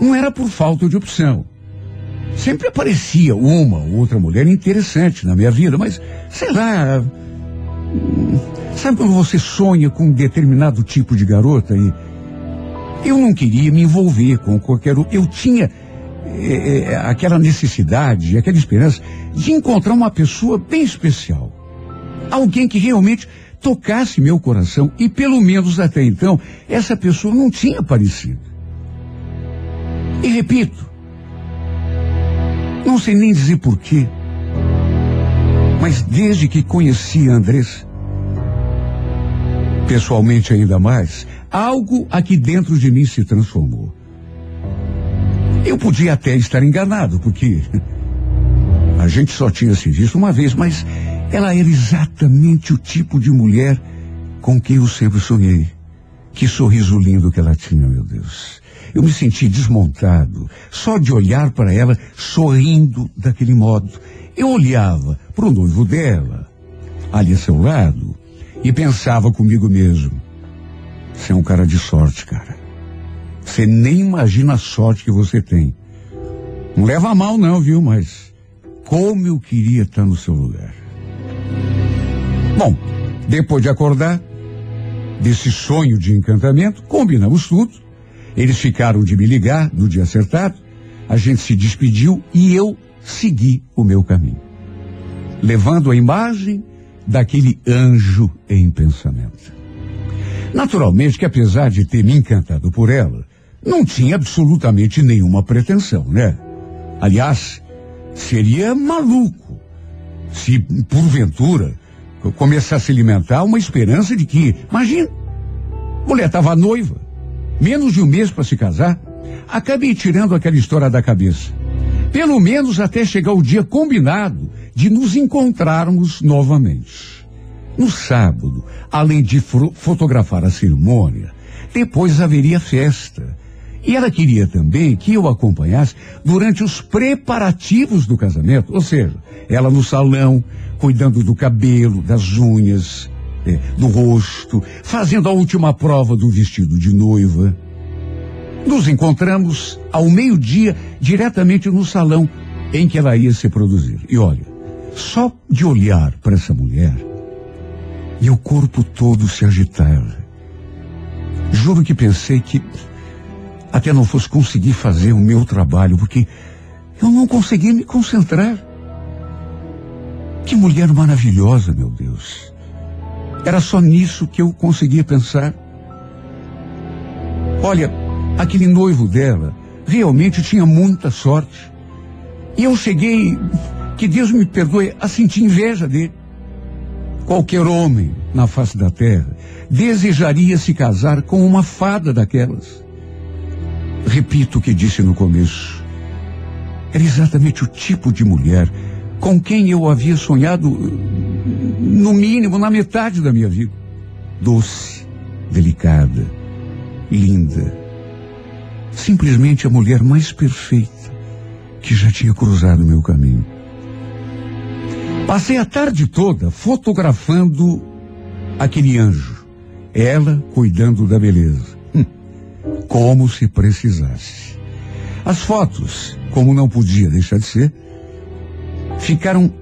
não era por falta de opção. Sempre aparecia uma ou outra mulher interessante na minha vida, mas, sei lá. Sabe quando você sonha com um determinado tipo de garota e, Eu não queria me envolver com qualquer um. Eu tinha eh, eh, aquela necessidade, aquela esperança de encontrar uma pessoa bem especial. Alguém que realmente tocasse meu coração. E pelo menos até então, essa pessoa não tinha aparecido. E repito, não sei nem dizer porquê, mas desde que conheci a Andressa, pessoalmente ainda mais, algo aqui dentro de mim se transformou. Eu podia até estar enganado, porque a gente só tinha se visto uma vez, mas ela era exatamente o tipo de mulher com quem eu sempre sonhei. Que sorriso lindo que ela tinha, meu Deus. Eu me senti desmontado, só de olhar para ela sorrindo daquele modo. Eu olhava para o noivo dela, ali a seu lado, e pensava comigo mesmo: você é um cara de sorte, cara. Você nem imagina a sorte que você tem. Não leva a mal, não, viu? Mas como eu queria estar no seu lugar. Bom, depois de acordar desse sonho de encantamento, combinamos tudo. Eles ficaram de me ligar no dia acertado. A gente se despediu e eu segui o meu caminho, levando a imagem daquele anjo em pensamento. Naturalmente que apesar de ter me encantado por ela, não tinha absolutamente nenhuma pretensão, né? Aliás, seria maluco se porventura começasse a alimentar uma esperança de que, imagina, mulher estava noiva, menos de um mês para se casar, acabei tirando aquela história da cabeça. Pelo menos até chegar o dia combinado de nos encontrarmos novamente. No sábado, além de fotografar a cerimônia, depois haveria festa. E ela queria também que eu acompanhasse durante os preparativos do casamento, ou seja, ela no salão, cuidando do cabelo, das unhas, eh, do rosto, fazendo a última prova do vestido de noiva. Nos encontramos ao meio-dia diretamente no salão em que ela ia se produzir. E olha, só de olhar para essa mulher, meu corpo todo se agitava. Juro que pensei que até não fosse conseguir fazer o meu trabalho, porque eu não conseguia me concentrar. Que mulher maravilhosa, meu Deus. Era só nisso que eu conseguia pensar. Olha, aquele noivo dela realmente tinha muita sorte. E eu cheguei, que Deus me perdoe, a sentir inveja dele. Qualquer homem na face da terra desejaria se casar com uma fada daquelas. Repito o que disse no começo. Era exatamente o tipo de mulher com quem eu havia sonhado, no mínimo, na metade da minha vida. Doce, delicada, linda. Simplesmente a mulher mais perfeita que já tinha cruzado meu caminho. Passei a tarde toda fotografando aquele anjo. Ela cuidando da beleza. Hum, como se precisasse. As fotos, como não podia deixar de ser, ficaram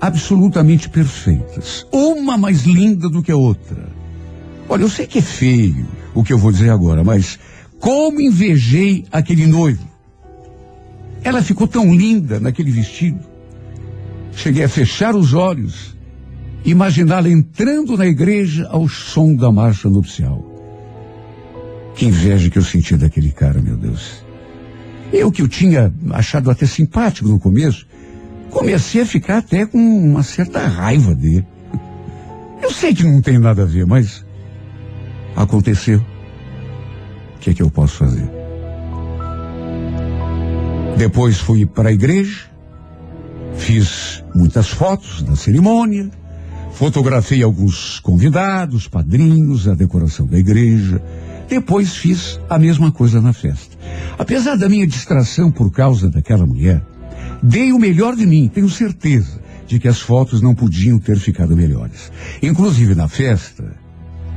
absolutamente perfeitas. Uma mais linda do que a outra. Olha, eu sei que é feio o que eu vou dizer agora, mas como invejei aquele noivo. Ela ficou tão linda naquele vestido. Cheguei a fechar os olhos, imaginá-la entrando na igreja ao som da marcha nupcial. Que inveja que eu senti daquele cara, meu Deus. Eu que o tinha achado até simpático no começo, comecei a ficar até com uma certa raiva dele. Eu sei que não tem nada a ver, mas aconteceu. O que é que eu posso fazer? Depois fui para a igreja, fiz muitas fotos da cerimônia, fotografei alguns convidados, padrinhos, a decoração da igreja. Depois fiz a mesma coisa na festa. Apesar da minha distração por causa daquela mulher, dei o melhor de mim, tenho certeza de que as fotos não podiam ter ficado melhores. Inclusive na festa,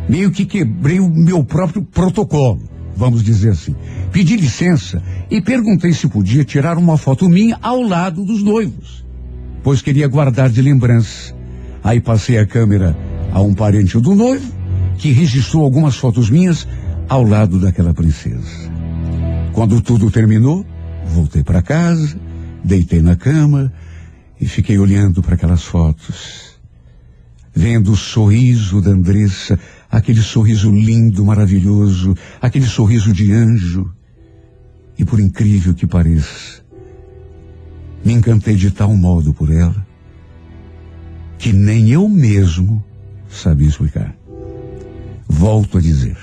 meio que quebrei o meu próprio protocolo, vamos dizer assim. Pedi licença e perguntei se podia tirar uma foto minha ao lado dos noivos, pois queria guardar de lembrança. Aí passei a câmera a um parente do noivo, que registrou algumas fotos minhas ao lado daquela princesa. Quando tudo terminou, voltei para casa, deitei na cama e fiquei olhando para aquelas fotos. Vendo o sorriso da Andressa, aquele sorriso lindo, maravilhoso, aquele sorriso de anjo. E por incrível que pareça, me encantei de tal modo por ela que nem eu mesmo sabia explicar. Volto a dizer.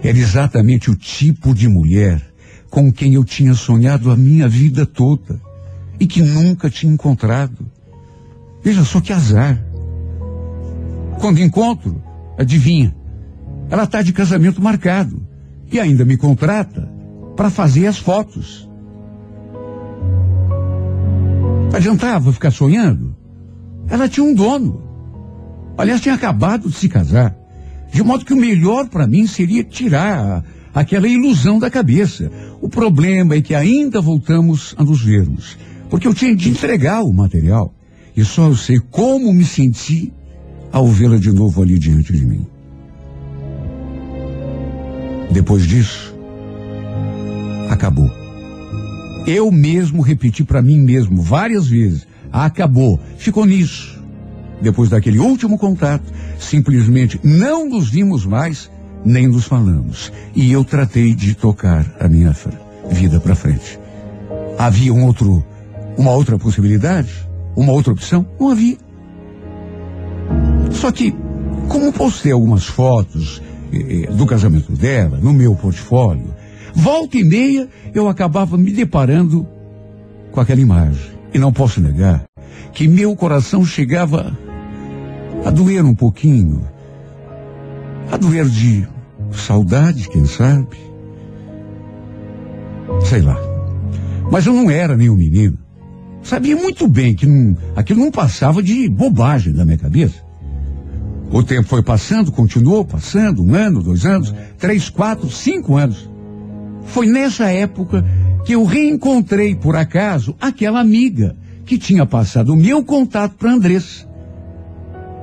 Era exatamente o tipo de mulher com quem eu tinha sonhado a minha vida toda e que nunca tinha encontrado. Veja só que azar. Quando encontro, adivinha, ela está de casamento marcado e ainda me contrata para fazer as fotos. Adiantava ficar sonhando? Ela tinha um dono. Aliás, tinha acabado de se casar. De modo que o melhor para mim seria tirar aquela ilusão da cabeça. O problema é que ainda voltamos a nos vermos. Porque eu tinha de entregar o material. E só eu sei como me senti ao vê-la de novo ali diante de mim. Depois disso, acabou. Eu mesmo repeti para mim mesmo várias vezes. Acabou. Ficou nisso. Depois daquele último contato, simplesmente não nos vimos mais, nem nos falamos. E eu tratei de tocar a minha vida para frente. Havia um outro, uma outra possibilidade? Uma outra opção? Não havia. Só que, como postei algumas fotos eh, eh, do casamento dela no meu portfólio, volta e meia eu acabava me deparando com aquela imagem. E não posso negar que meu coração chegava a doer um pouquinho, a doer de saudade, quem sabe. Sei lá. Mas eu não era nenhum menino. Sabia muito bem que não, aquilo não passava de bobagem na minha cabeça. O tempo foi passando, continuou passando, um ano, dois anos, três, quatro, cinco anos. Foi nessa época que eu reencontrei, por acaso, aquela amiga que tinha passado o meu contato para Andressa.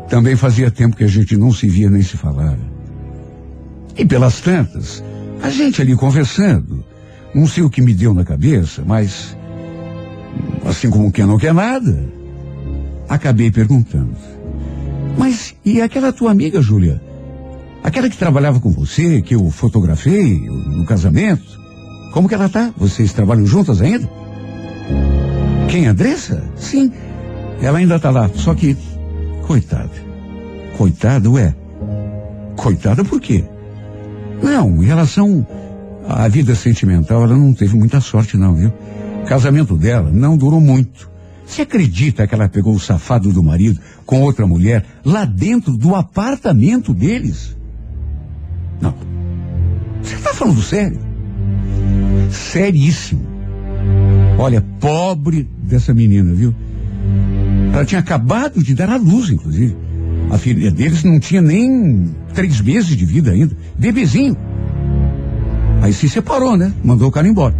Também fazia tempo que a gente não se via nem se falava. E pelas tantas, a gente ali conversando, não sei o que me deu na cabeça, mas assim como quem não quer nada, acabei perguntando. Mas e aquela tua amiga, Júlia? Aquela que trabalhava com você, que eu fotografei no casamento? Como que ela tá? Vocês trabalham juntas ainda? Quem, Andressa? Sim, ela ainda tá lá, só que, coitada. Coitada, ué. Coitada por quê? Não, em relação à vida sentimental, ela não teve muita sorte não, viu? O casamento dela não durou muito. Você acredita que ela pegou o safado do marido com outra mulher lá dentro do apartamento deles? Não. Você está falando sério? Seríssimo. Olha, pobre dessa menina, viu? Ela tinha acabado de dar à luz, inclusive. A filha deles não tinha nem três meses de vida ainda. Bebezinho. Aí se separou, né? Mandou o cara embora.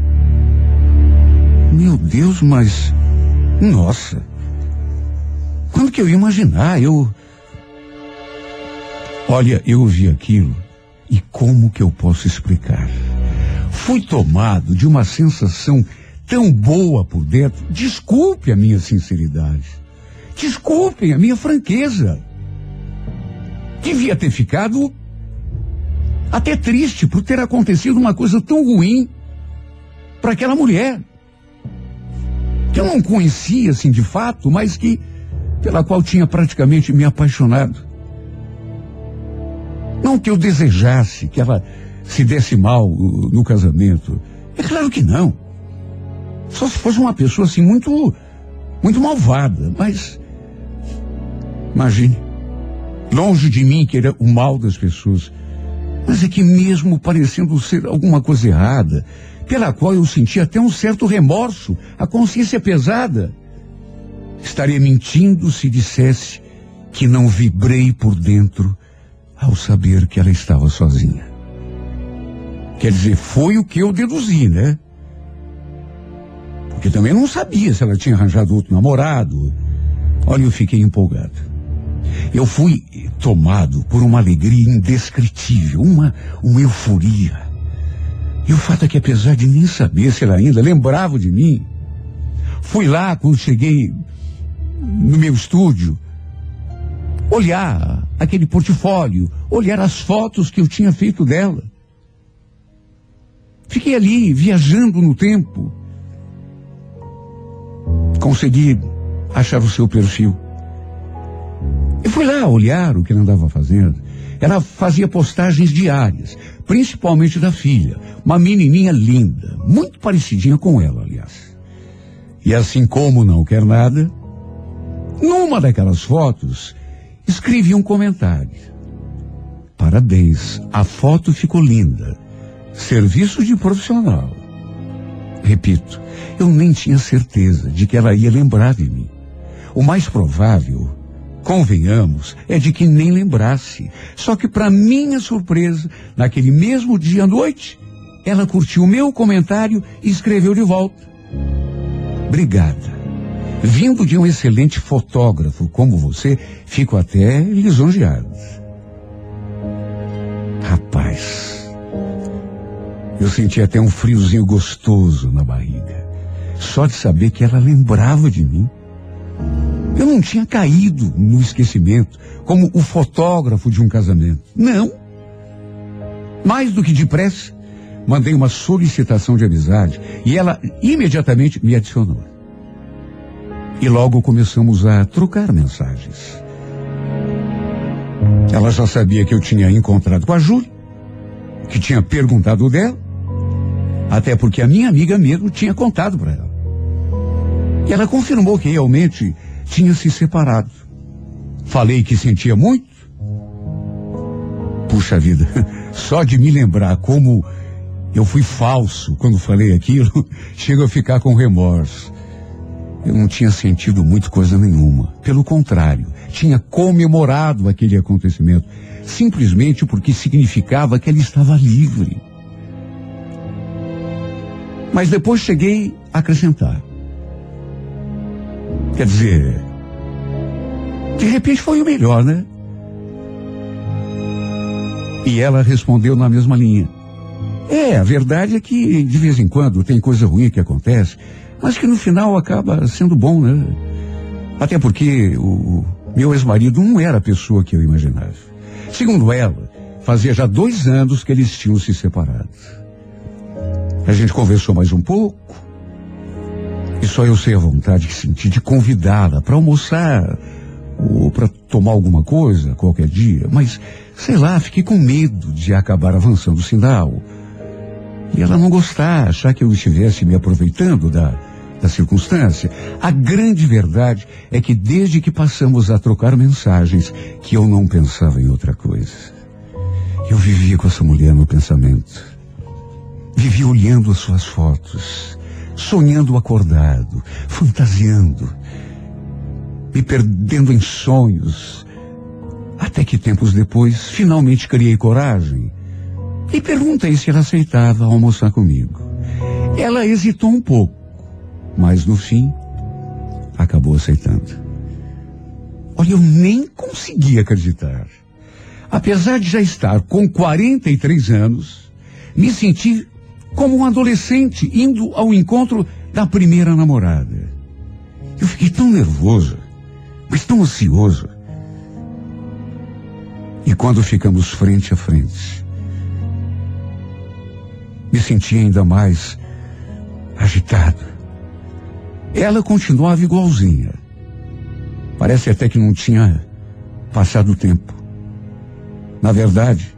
Meu Deus, mas. Nossa. Quando que eu ia imaginar? Eu. Olha, eu vi aquilo e como que eu posso explicar? Fui tomado de uma sensação tão boa por dentro. Desculpe a minha sinceridade. Desculpem a minha franqueza. Devia ter ficado até triste por ter acontecido uma coisa tão ruim para aquela mulher. Que eu não conhecia assim de fato, mas que pela qual tinha praticamente me apaixonado. Não que eu desejasse que ela se desse mal uh, no casamento. É claro que não. Só se fosse uma pessoa assim muito, muito malvada. Mas, imagine, longe de mim querer o mal das pessoas. Mas é que mesmo parecendo ser alguma coisa errada, pela qual eu sentia até um certo remorso, a consciência pesada, estaria mentindo se dissesse que não vibrei por dentro ao saber que ela estava sozinha. Quer dizer, foi o que eu deduzi, né? Porque também não sabia se ela tinha arranjado outro namorado. Olha, eu fiquei empolgado. Eu fui tomado por uma alegria indescritível, uma, uma euforia. E o fato é que, apesar de nem saber se ela ainda lembrava de mim, fui lá quando cheguei no meu estúdio, olhar aquele portfólio, olhar as fotos que eu tinha feito dela. Fiquei ali, viajando no tempo. Consegui achar o seu perfil. Eu fui lá olhar o que ela andava fazendo. Ela fazia postagens diárias, principalmente da filha, uma menininha linda, muito parecidinha com ela, aliás. E assim como não quer nada, numa daquelas fotos, escrevi um comentário. Parabéns, a foto ficou linda. Serviço de profissional. Repito, eu nem tinha certeza de que ela ia lembrar de mim. O mais provável, convenhamos, é de que nem lembrasse. Só que, para minha surpresa, naquele mesmo dia à noite, ela curtiu meu comentário e escreveu de volta. Obrigada. Vindo de um excelente fotógrafo como você, fico até lisonjeado. Rapaz, eu senti até um friozinho gostoso na barriga. Só de saber que ela lembrava de mim. Eu não tinha caído no esquecimento como o fotógrafo de um casamento. Não. Mais do que depressa, mandei uma solicitação de amizade e ela imediatamente me adicionou. E logo começamos a trocar mensagens. Ela já sabia que eu tinha encontrado com a Júlia, que tinha perguntado dela, até porque a minha amiga mesmo tinha contado para ela. E ela confirmou que realmente tinha se separado. Falei que sentia muito. Puxa vida, só de me lembrar como eu fui falso quando falei aquilo, chego a ficar com remorso. Eu não tinha sentido muito coisa nenhuma. Pelo contrário, tinha comemorado aquele acontecimento, simplesmente porque significava que ela estava livre. Mas depois cheguei a acrescentar. Quer dizer, de repente foi o melhor, né? E ela respondeu na mesma linha. É, a verdade é que de vez em quando tem coisa ruim que acontece, mas que no final acaba sendo bom, né? Até porque o meu ex-marido não era a pessoa que eu imaginava. Segundo ela, fazia já dois anos que eles tinham se separado. A gente conversou mais um pouco, e só eu sei a vontade que senti de convidá-la para almoçar ou para tomar alguma coisa qualquer dia, mas sei lá, fiquei com medo de acabar avançando o sinal. E ela não gostar, achar que eu estivesse me aproveitando da, da circunstância. A grande verdade é que desde que passamos a trocar mensagens, que eu não pensava em outra coisa. Eu vivia com essa mulher no pensamento. Vivia olhando as suas fotos, sonhando acordado, fantasiando, me perdendo em sonhos. Até que tempos depois, finalmente criei coragem e perguntei se ela aceitava almoçar comigo. Ela hesitou um pouco, mas no fim acabou aceitando. Olha, eu nem consegui acreditar. Apesar de já estar com 43 anos, me senti como um adolescente indo ao encontro da primeira namorada. Eu fiquei tão nervoso, mas tão ansioso. E quando ficamos frente a frente, me senti ainda mais agitado. Ela continuava igualzinha. Parece até que não tinha passado o tempo. Na verdade,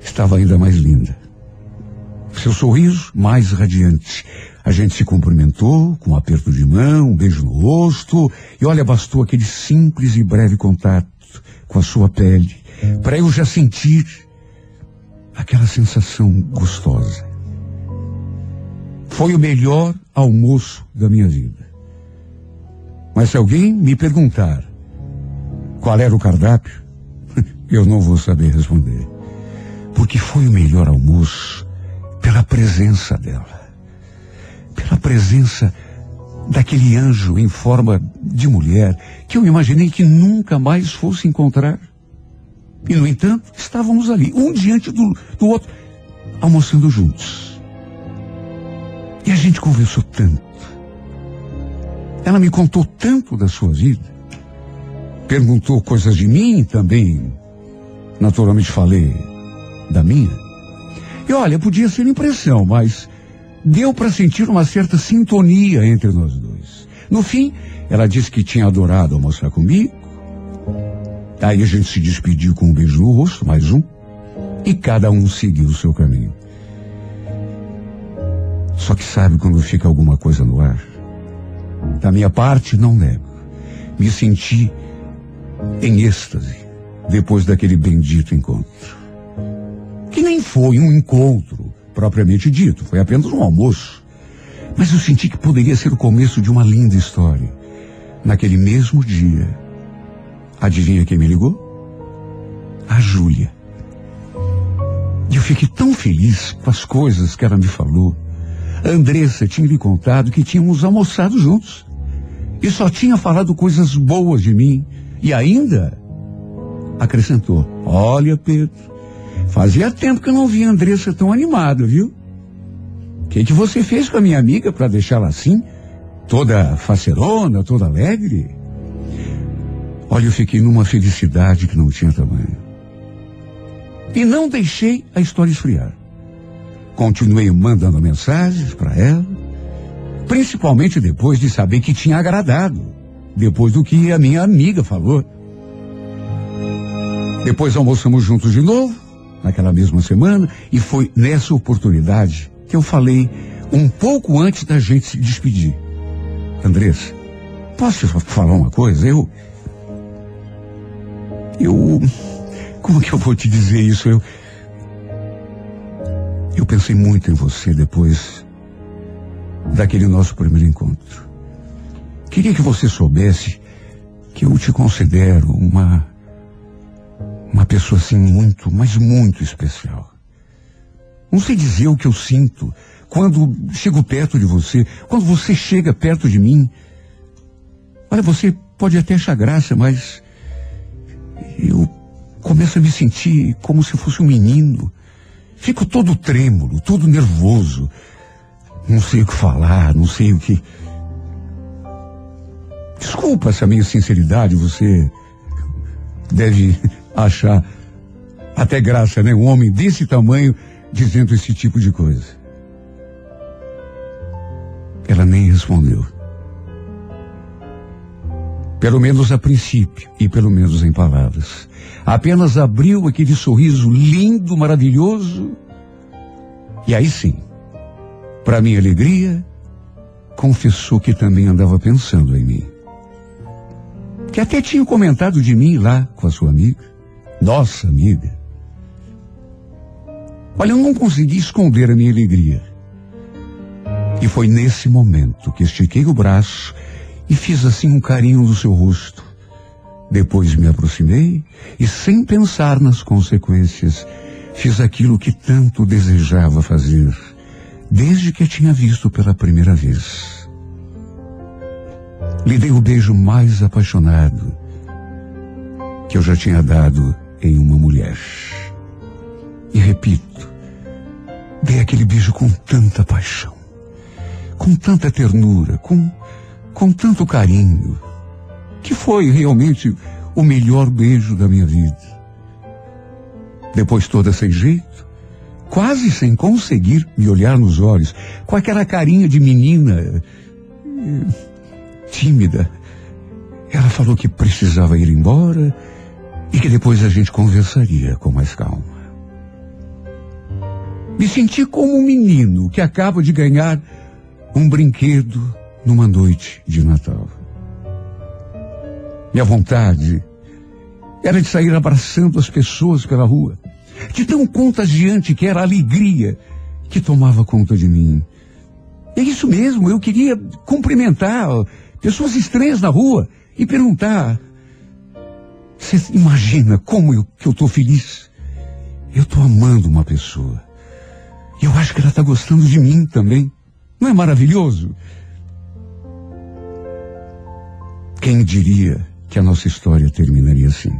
estava ainda mais linda. Seu sorriso mais radiante. A gente se cumprimentou com um aperto de mão, um beijo no rosto, e olha, bastou aquele simples e breve contato com a sua pele para eu já sentir aquela sensação gostosa. Foi o melhor almoço da minha vida. Mas se alguém me perguntar qual era o cardápio, eu não vou saber responder. Porque foi o melhor almoço pela presença dela. Pela presença daquele anjo em forma de mulher que eu imaginei que nunca mais fosse encontrar. E, no entanto, estávamos ali, um diante do, do outro, almoçando juntos. E a gente conversou tanto. Ela me contou tanto da sua vida. Perguntou coisas de mim também. Naturalmente falei da minha. E olha, podia ser impressão, mas deu para sentir uma certa sintonia entre nós dois. No fim, ela disse que tinha adorado almoçar comigo. Aí a gente se despediu com um beijo no rosto, mais um, e cada um seguiu o seu caminho. Só que sabe quando fica alguma coisa no ar? Da minha parte, não nego. Me senti em êxtase depois daquele bendito encontro. Que nem foi um encontro propriamente dito, foi apenas um almoço. Mas eu senti que poderia ser o começo de uma linda história. Naquele mesmo dia, adivinha quem me ligou? A Júlia. E eu fiquei tão feliz com as coisas que ela me falou. Andressa tinha lhe contado que tínhamos almoçado juntos. E só tinha falado coisas boas de mim. E ainda acrescentou: Olha, Pedro, fazia tempo que eu não via Andressa tão animada, viu? O que, que você fez com a minha amiga para deixá-la assim? Toda facerona, toda alegre? Olha, eu fiquei numa felicidade que não tinha tamanho. E não deixei a história esfriar. Continuei mandando mensagens para ela, principalmente depois de saber que tinha agradado, depois do que a minha amiga falou. Depois almoçamos juntos de novo, naquela mesma semana, e foi nessa oportunidade que eu falei um pouco antes da gente se despedir. Andressa, posso te falar uma coisa? Eu. Eu. Como que eu vou te dizer isso? Eu. Eu pensei muito em você depois daquele nosso primeiro encontro. Queria que você soubesse que eu te considero uma. Uma pessoa assim muito, mas muito especial. Não sei dizer o que eu sinto quando chego perto de você, quando você chega perto de mim. Olha, você pode até achar graça, mas eu começo a me sentir como se fosse um menino. Fico todo trêmulo, todo nervoso. Não sei o que falar, não sei o que. Desculpa essa minha sinceridade, você deve achar até graça, né? Um homem desse tamanho dizendo esse tipo de coisa. Ela nem respondeu. Pelo menos a princípio, e pelo menos em palavras. Apenas abriu aquele sorriso lindo, maravilhoso. E aí sim, para minha alegria, confessou que também andava pensando em mim. Que até tinha comentado de mim lá com a sua amiga, nossa amiga. Olha, eu não consegui esconder a minha alegria. E foi nesse momento que estiquei o braço e fiz assim um carinho no seu rosto. Depois me aproximei e, sem pensar nas consequências, fiz aquilo que tanto desejava fazer, desde que a tinha visto pela primeira vez. Lhe dei o beijo mais apaixonado que eu já tinha dado em uma mulher. E repito, dei aquele beijo com tanta paixão, com tanta ternura, com, com tanto carinho, que foi realmente o melhor beijo da minha vida. Depois toda sem jeito, quase sem conseguir me olhar nos olhos, com aquela carinha de menina eh, tímida, ela falou que precisava ir embora e que depois a gente conversaria com mais calma. Me senti como um menino que acaba de ganhar um brinquedo numa noite de Natal. Minha vontade era de sair abraçando as pessoas pela rua, de tão contagiante que era a alegria que tomava conta de mim. É isso mesmo, eu queria cumprimentar pessoas estranhas na rua e perguntar: você imagina como eu, que eu estou feliz? Eu estou amando uma pessoa. Eu acho que ela está gostando de mim também. Não é maravilhoso? Quem diria que a nossa história terminaria assim?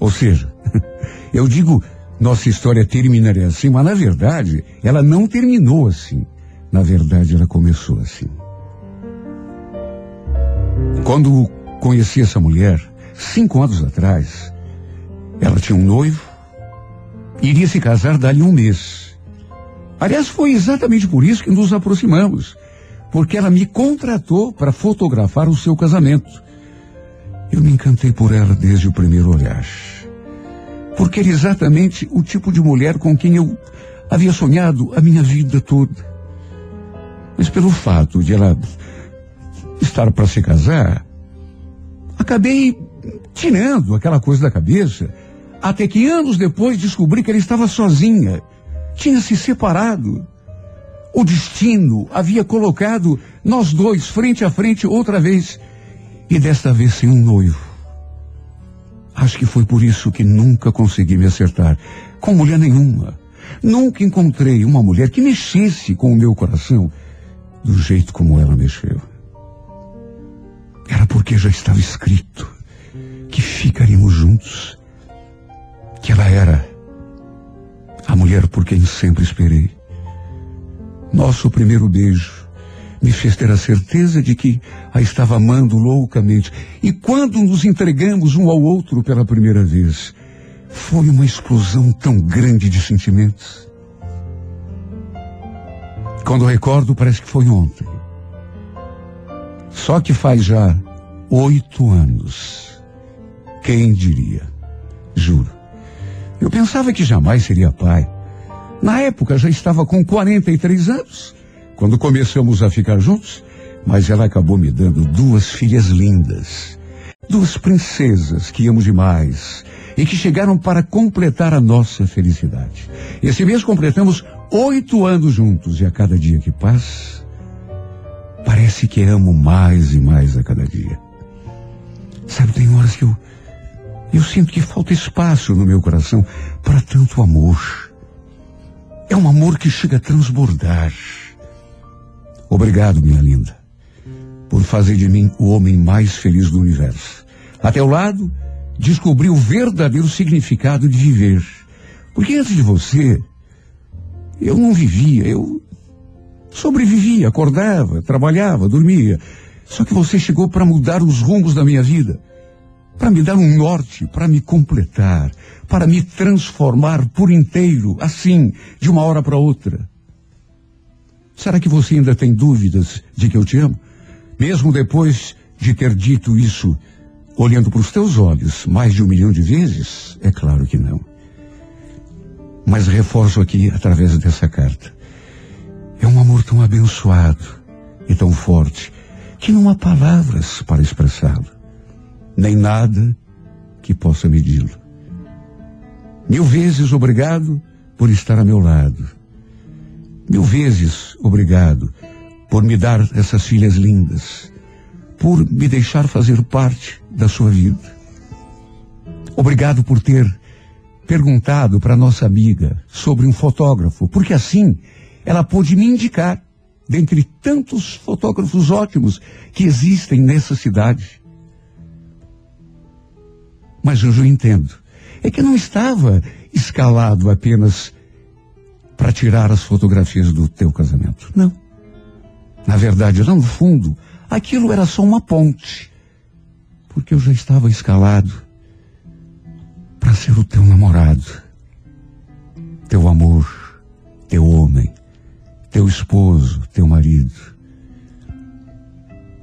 Ou seja, eu digo nossa história terminaria assim, mas na verdade ela não terminou assim. Na verdade ela começou assim. Quando conheci essa mulher, cinco anos atrás, ela tinha um noivo, iria se casar dali um mês. Aliás, foi exatamente por isso que nos aproximamos, porque ela me contratou para fotografar o seu casamento. Eu me encantei por ela desde o primeiro olhar. Porque era exatamente o tipo de mulher com quem eu havia sonhado a minha vida toda. Mas pelo fato de ela estar para se casar, acabei tirando aquela coisa da cabeça, até que anos depois descobri que ela estava sozinha, tinha se separado. O destino havia colocado nós dois frente a frente outra vez, e desta vez sem um noivo. Acho que foi por isso que nunca consegui me acertar com mulher nenhuma. Nunca encontrei uma mulher que mexesse com o meu coração do jeito como ela mexeu. Era porque já estava escrito que ficaríamos juntos. Que ela era a mulher por quem sempre esperei. Nosso primeiro beijo me fez ter a certeza de que a estava amando loucamente. E quando nos entregamos um ao outro pela primeira vez, foi uma explosão tão grande de sentimentos. Quando recordo, parece que foi ontem. Só que faz já oito anos. Quem diria? Juro. Eu pensava que jamais seria pai. Na época já estava com 43 anos, quando começamos a ficar juntos, mas ela acabou me dando duas filhas lindas. Duas princesas que amo demais e que chegaram para completar a nossa felicidade. Esse mês completamos oito anos juntos e a cada dia que passa, parece que amo mais e mais a cada dia. Sabe, tem horas que eu, eu sinto que falta espaço no meu coração para tanto amor. É um amor que chega a transbordar. Obrigado, minha linda, por fazer de mim o homem mais feliz do universo. A teu lado, descobri o verdadeiro significado de viver. Porque antes de você, eu não vivia, eu sobrevivia, acordava, trabalhava, dormia. Só que você chegou para mudar os rumos da minha vida, para me dar um norte, para me completar, para me transformar por inteiro, assim, de uma hora para outra. Será que você ainda tem dúvidas de que eu te amo? Mesmo depois de ter dito isso, olhando para os teus olhos mais de um milhão de vezes? É claro que não. Mas reforço aqui através dessa carta. É um amor tão abençoado e tão forte que não há palavras para expressá-lo, nem nada que possa medi-lo. Mil vezes obrigado por estar a meu lado. Mil vezes obrigado por me dar essas filhas lindas, por me deixar fazer parte da sua vida. Obrigado por ter perguntado para nossa amiga sobre um fotógrafo, porque assim ela pôde me indicar dentre tantos fotógrafos ótimos que existem nessa cidade. Mas eu já entendo. É que não estava escalado apenas para tirar as fotografias do teu casamento. Não. Na verdade, lá no fundo, aquilo era só uma ponte. Porque eu já estava escalado para ser o teu namorado, teu amor, teu homem, teu esposo, teu marido.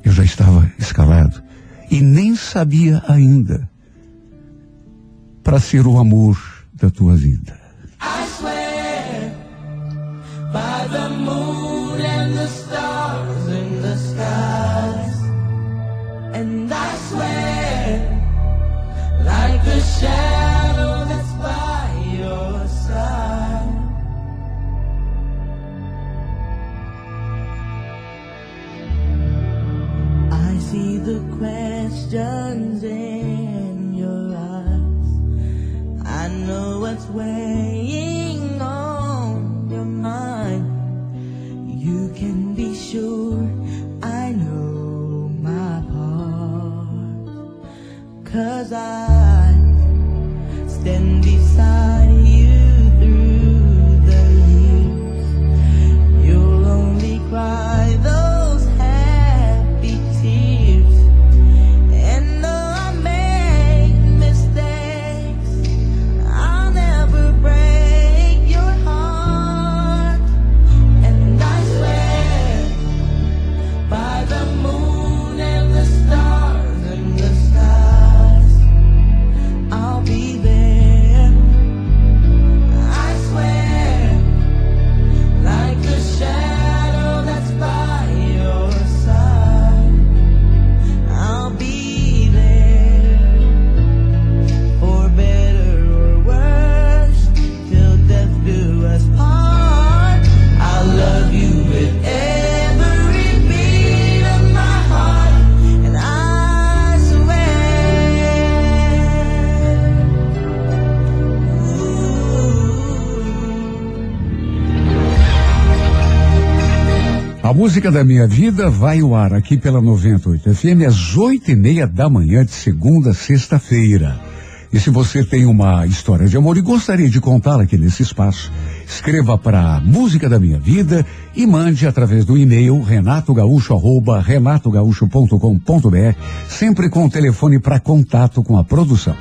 Eu já estava escalado e nem sabia ainda para ser o amor da tua vida.
By the moon and the stars in the skies. And I swear like the shadow that's by your side. I see the questions in your eyes. I know what's weighing Cause I
música da minha vida vai ao ar aqui pela 98 FM às oito e meia da manhã de segunda a sexta-feira. E se você tem uma história de amor e gostaria de contá-la aqui nesse espaço, escreva para Música da Minha Vida e mande através do e-mail renatogaúcho arroba renatogaúcho.com.br, sempre com o telefone para contato com a produção.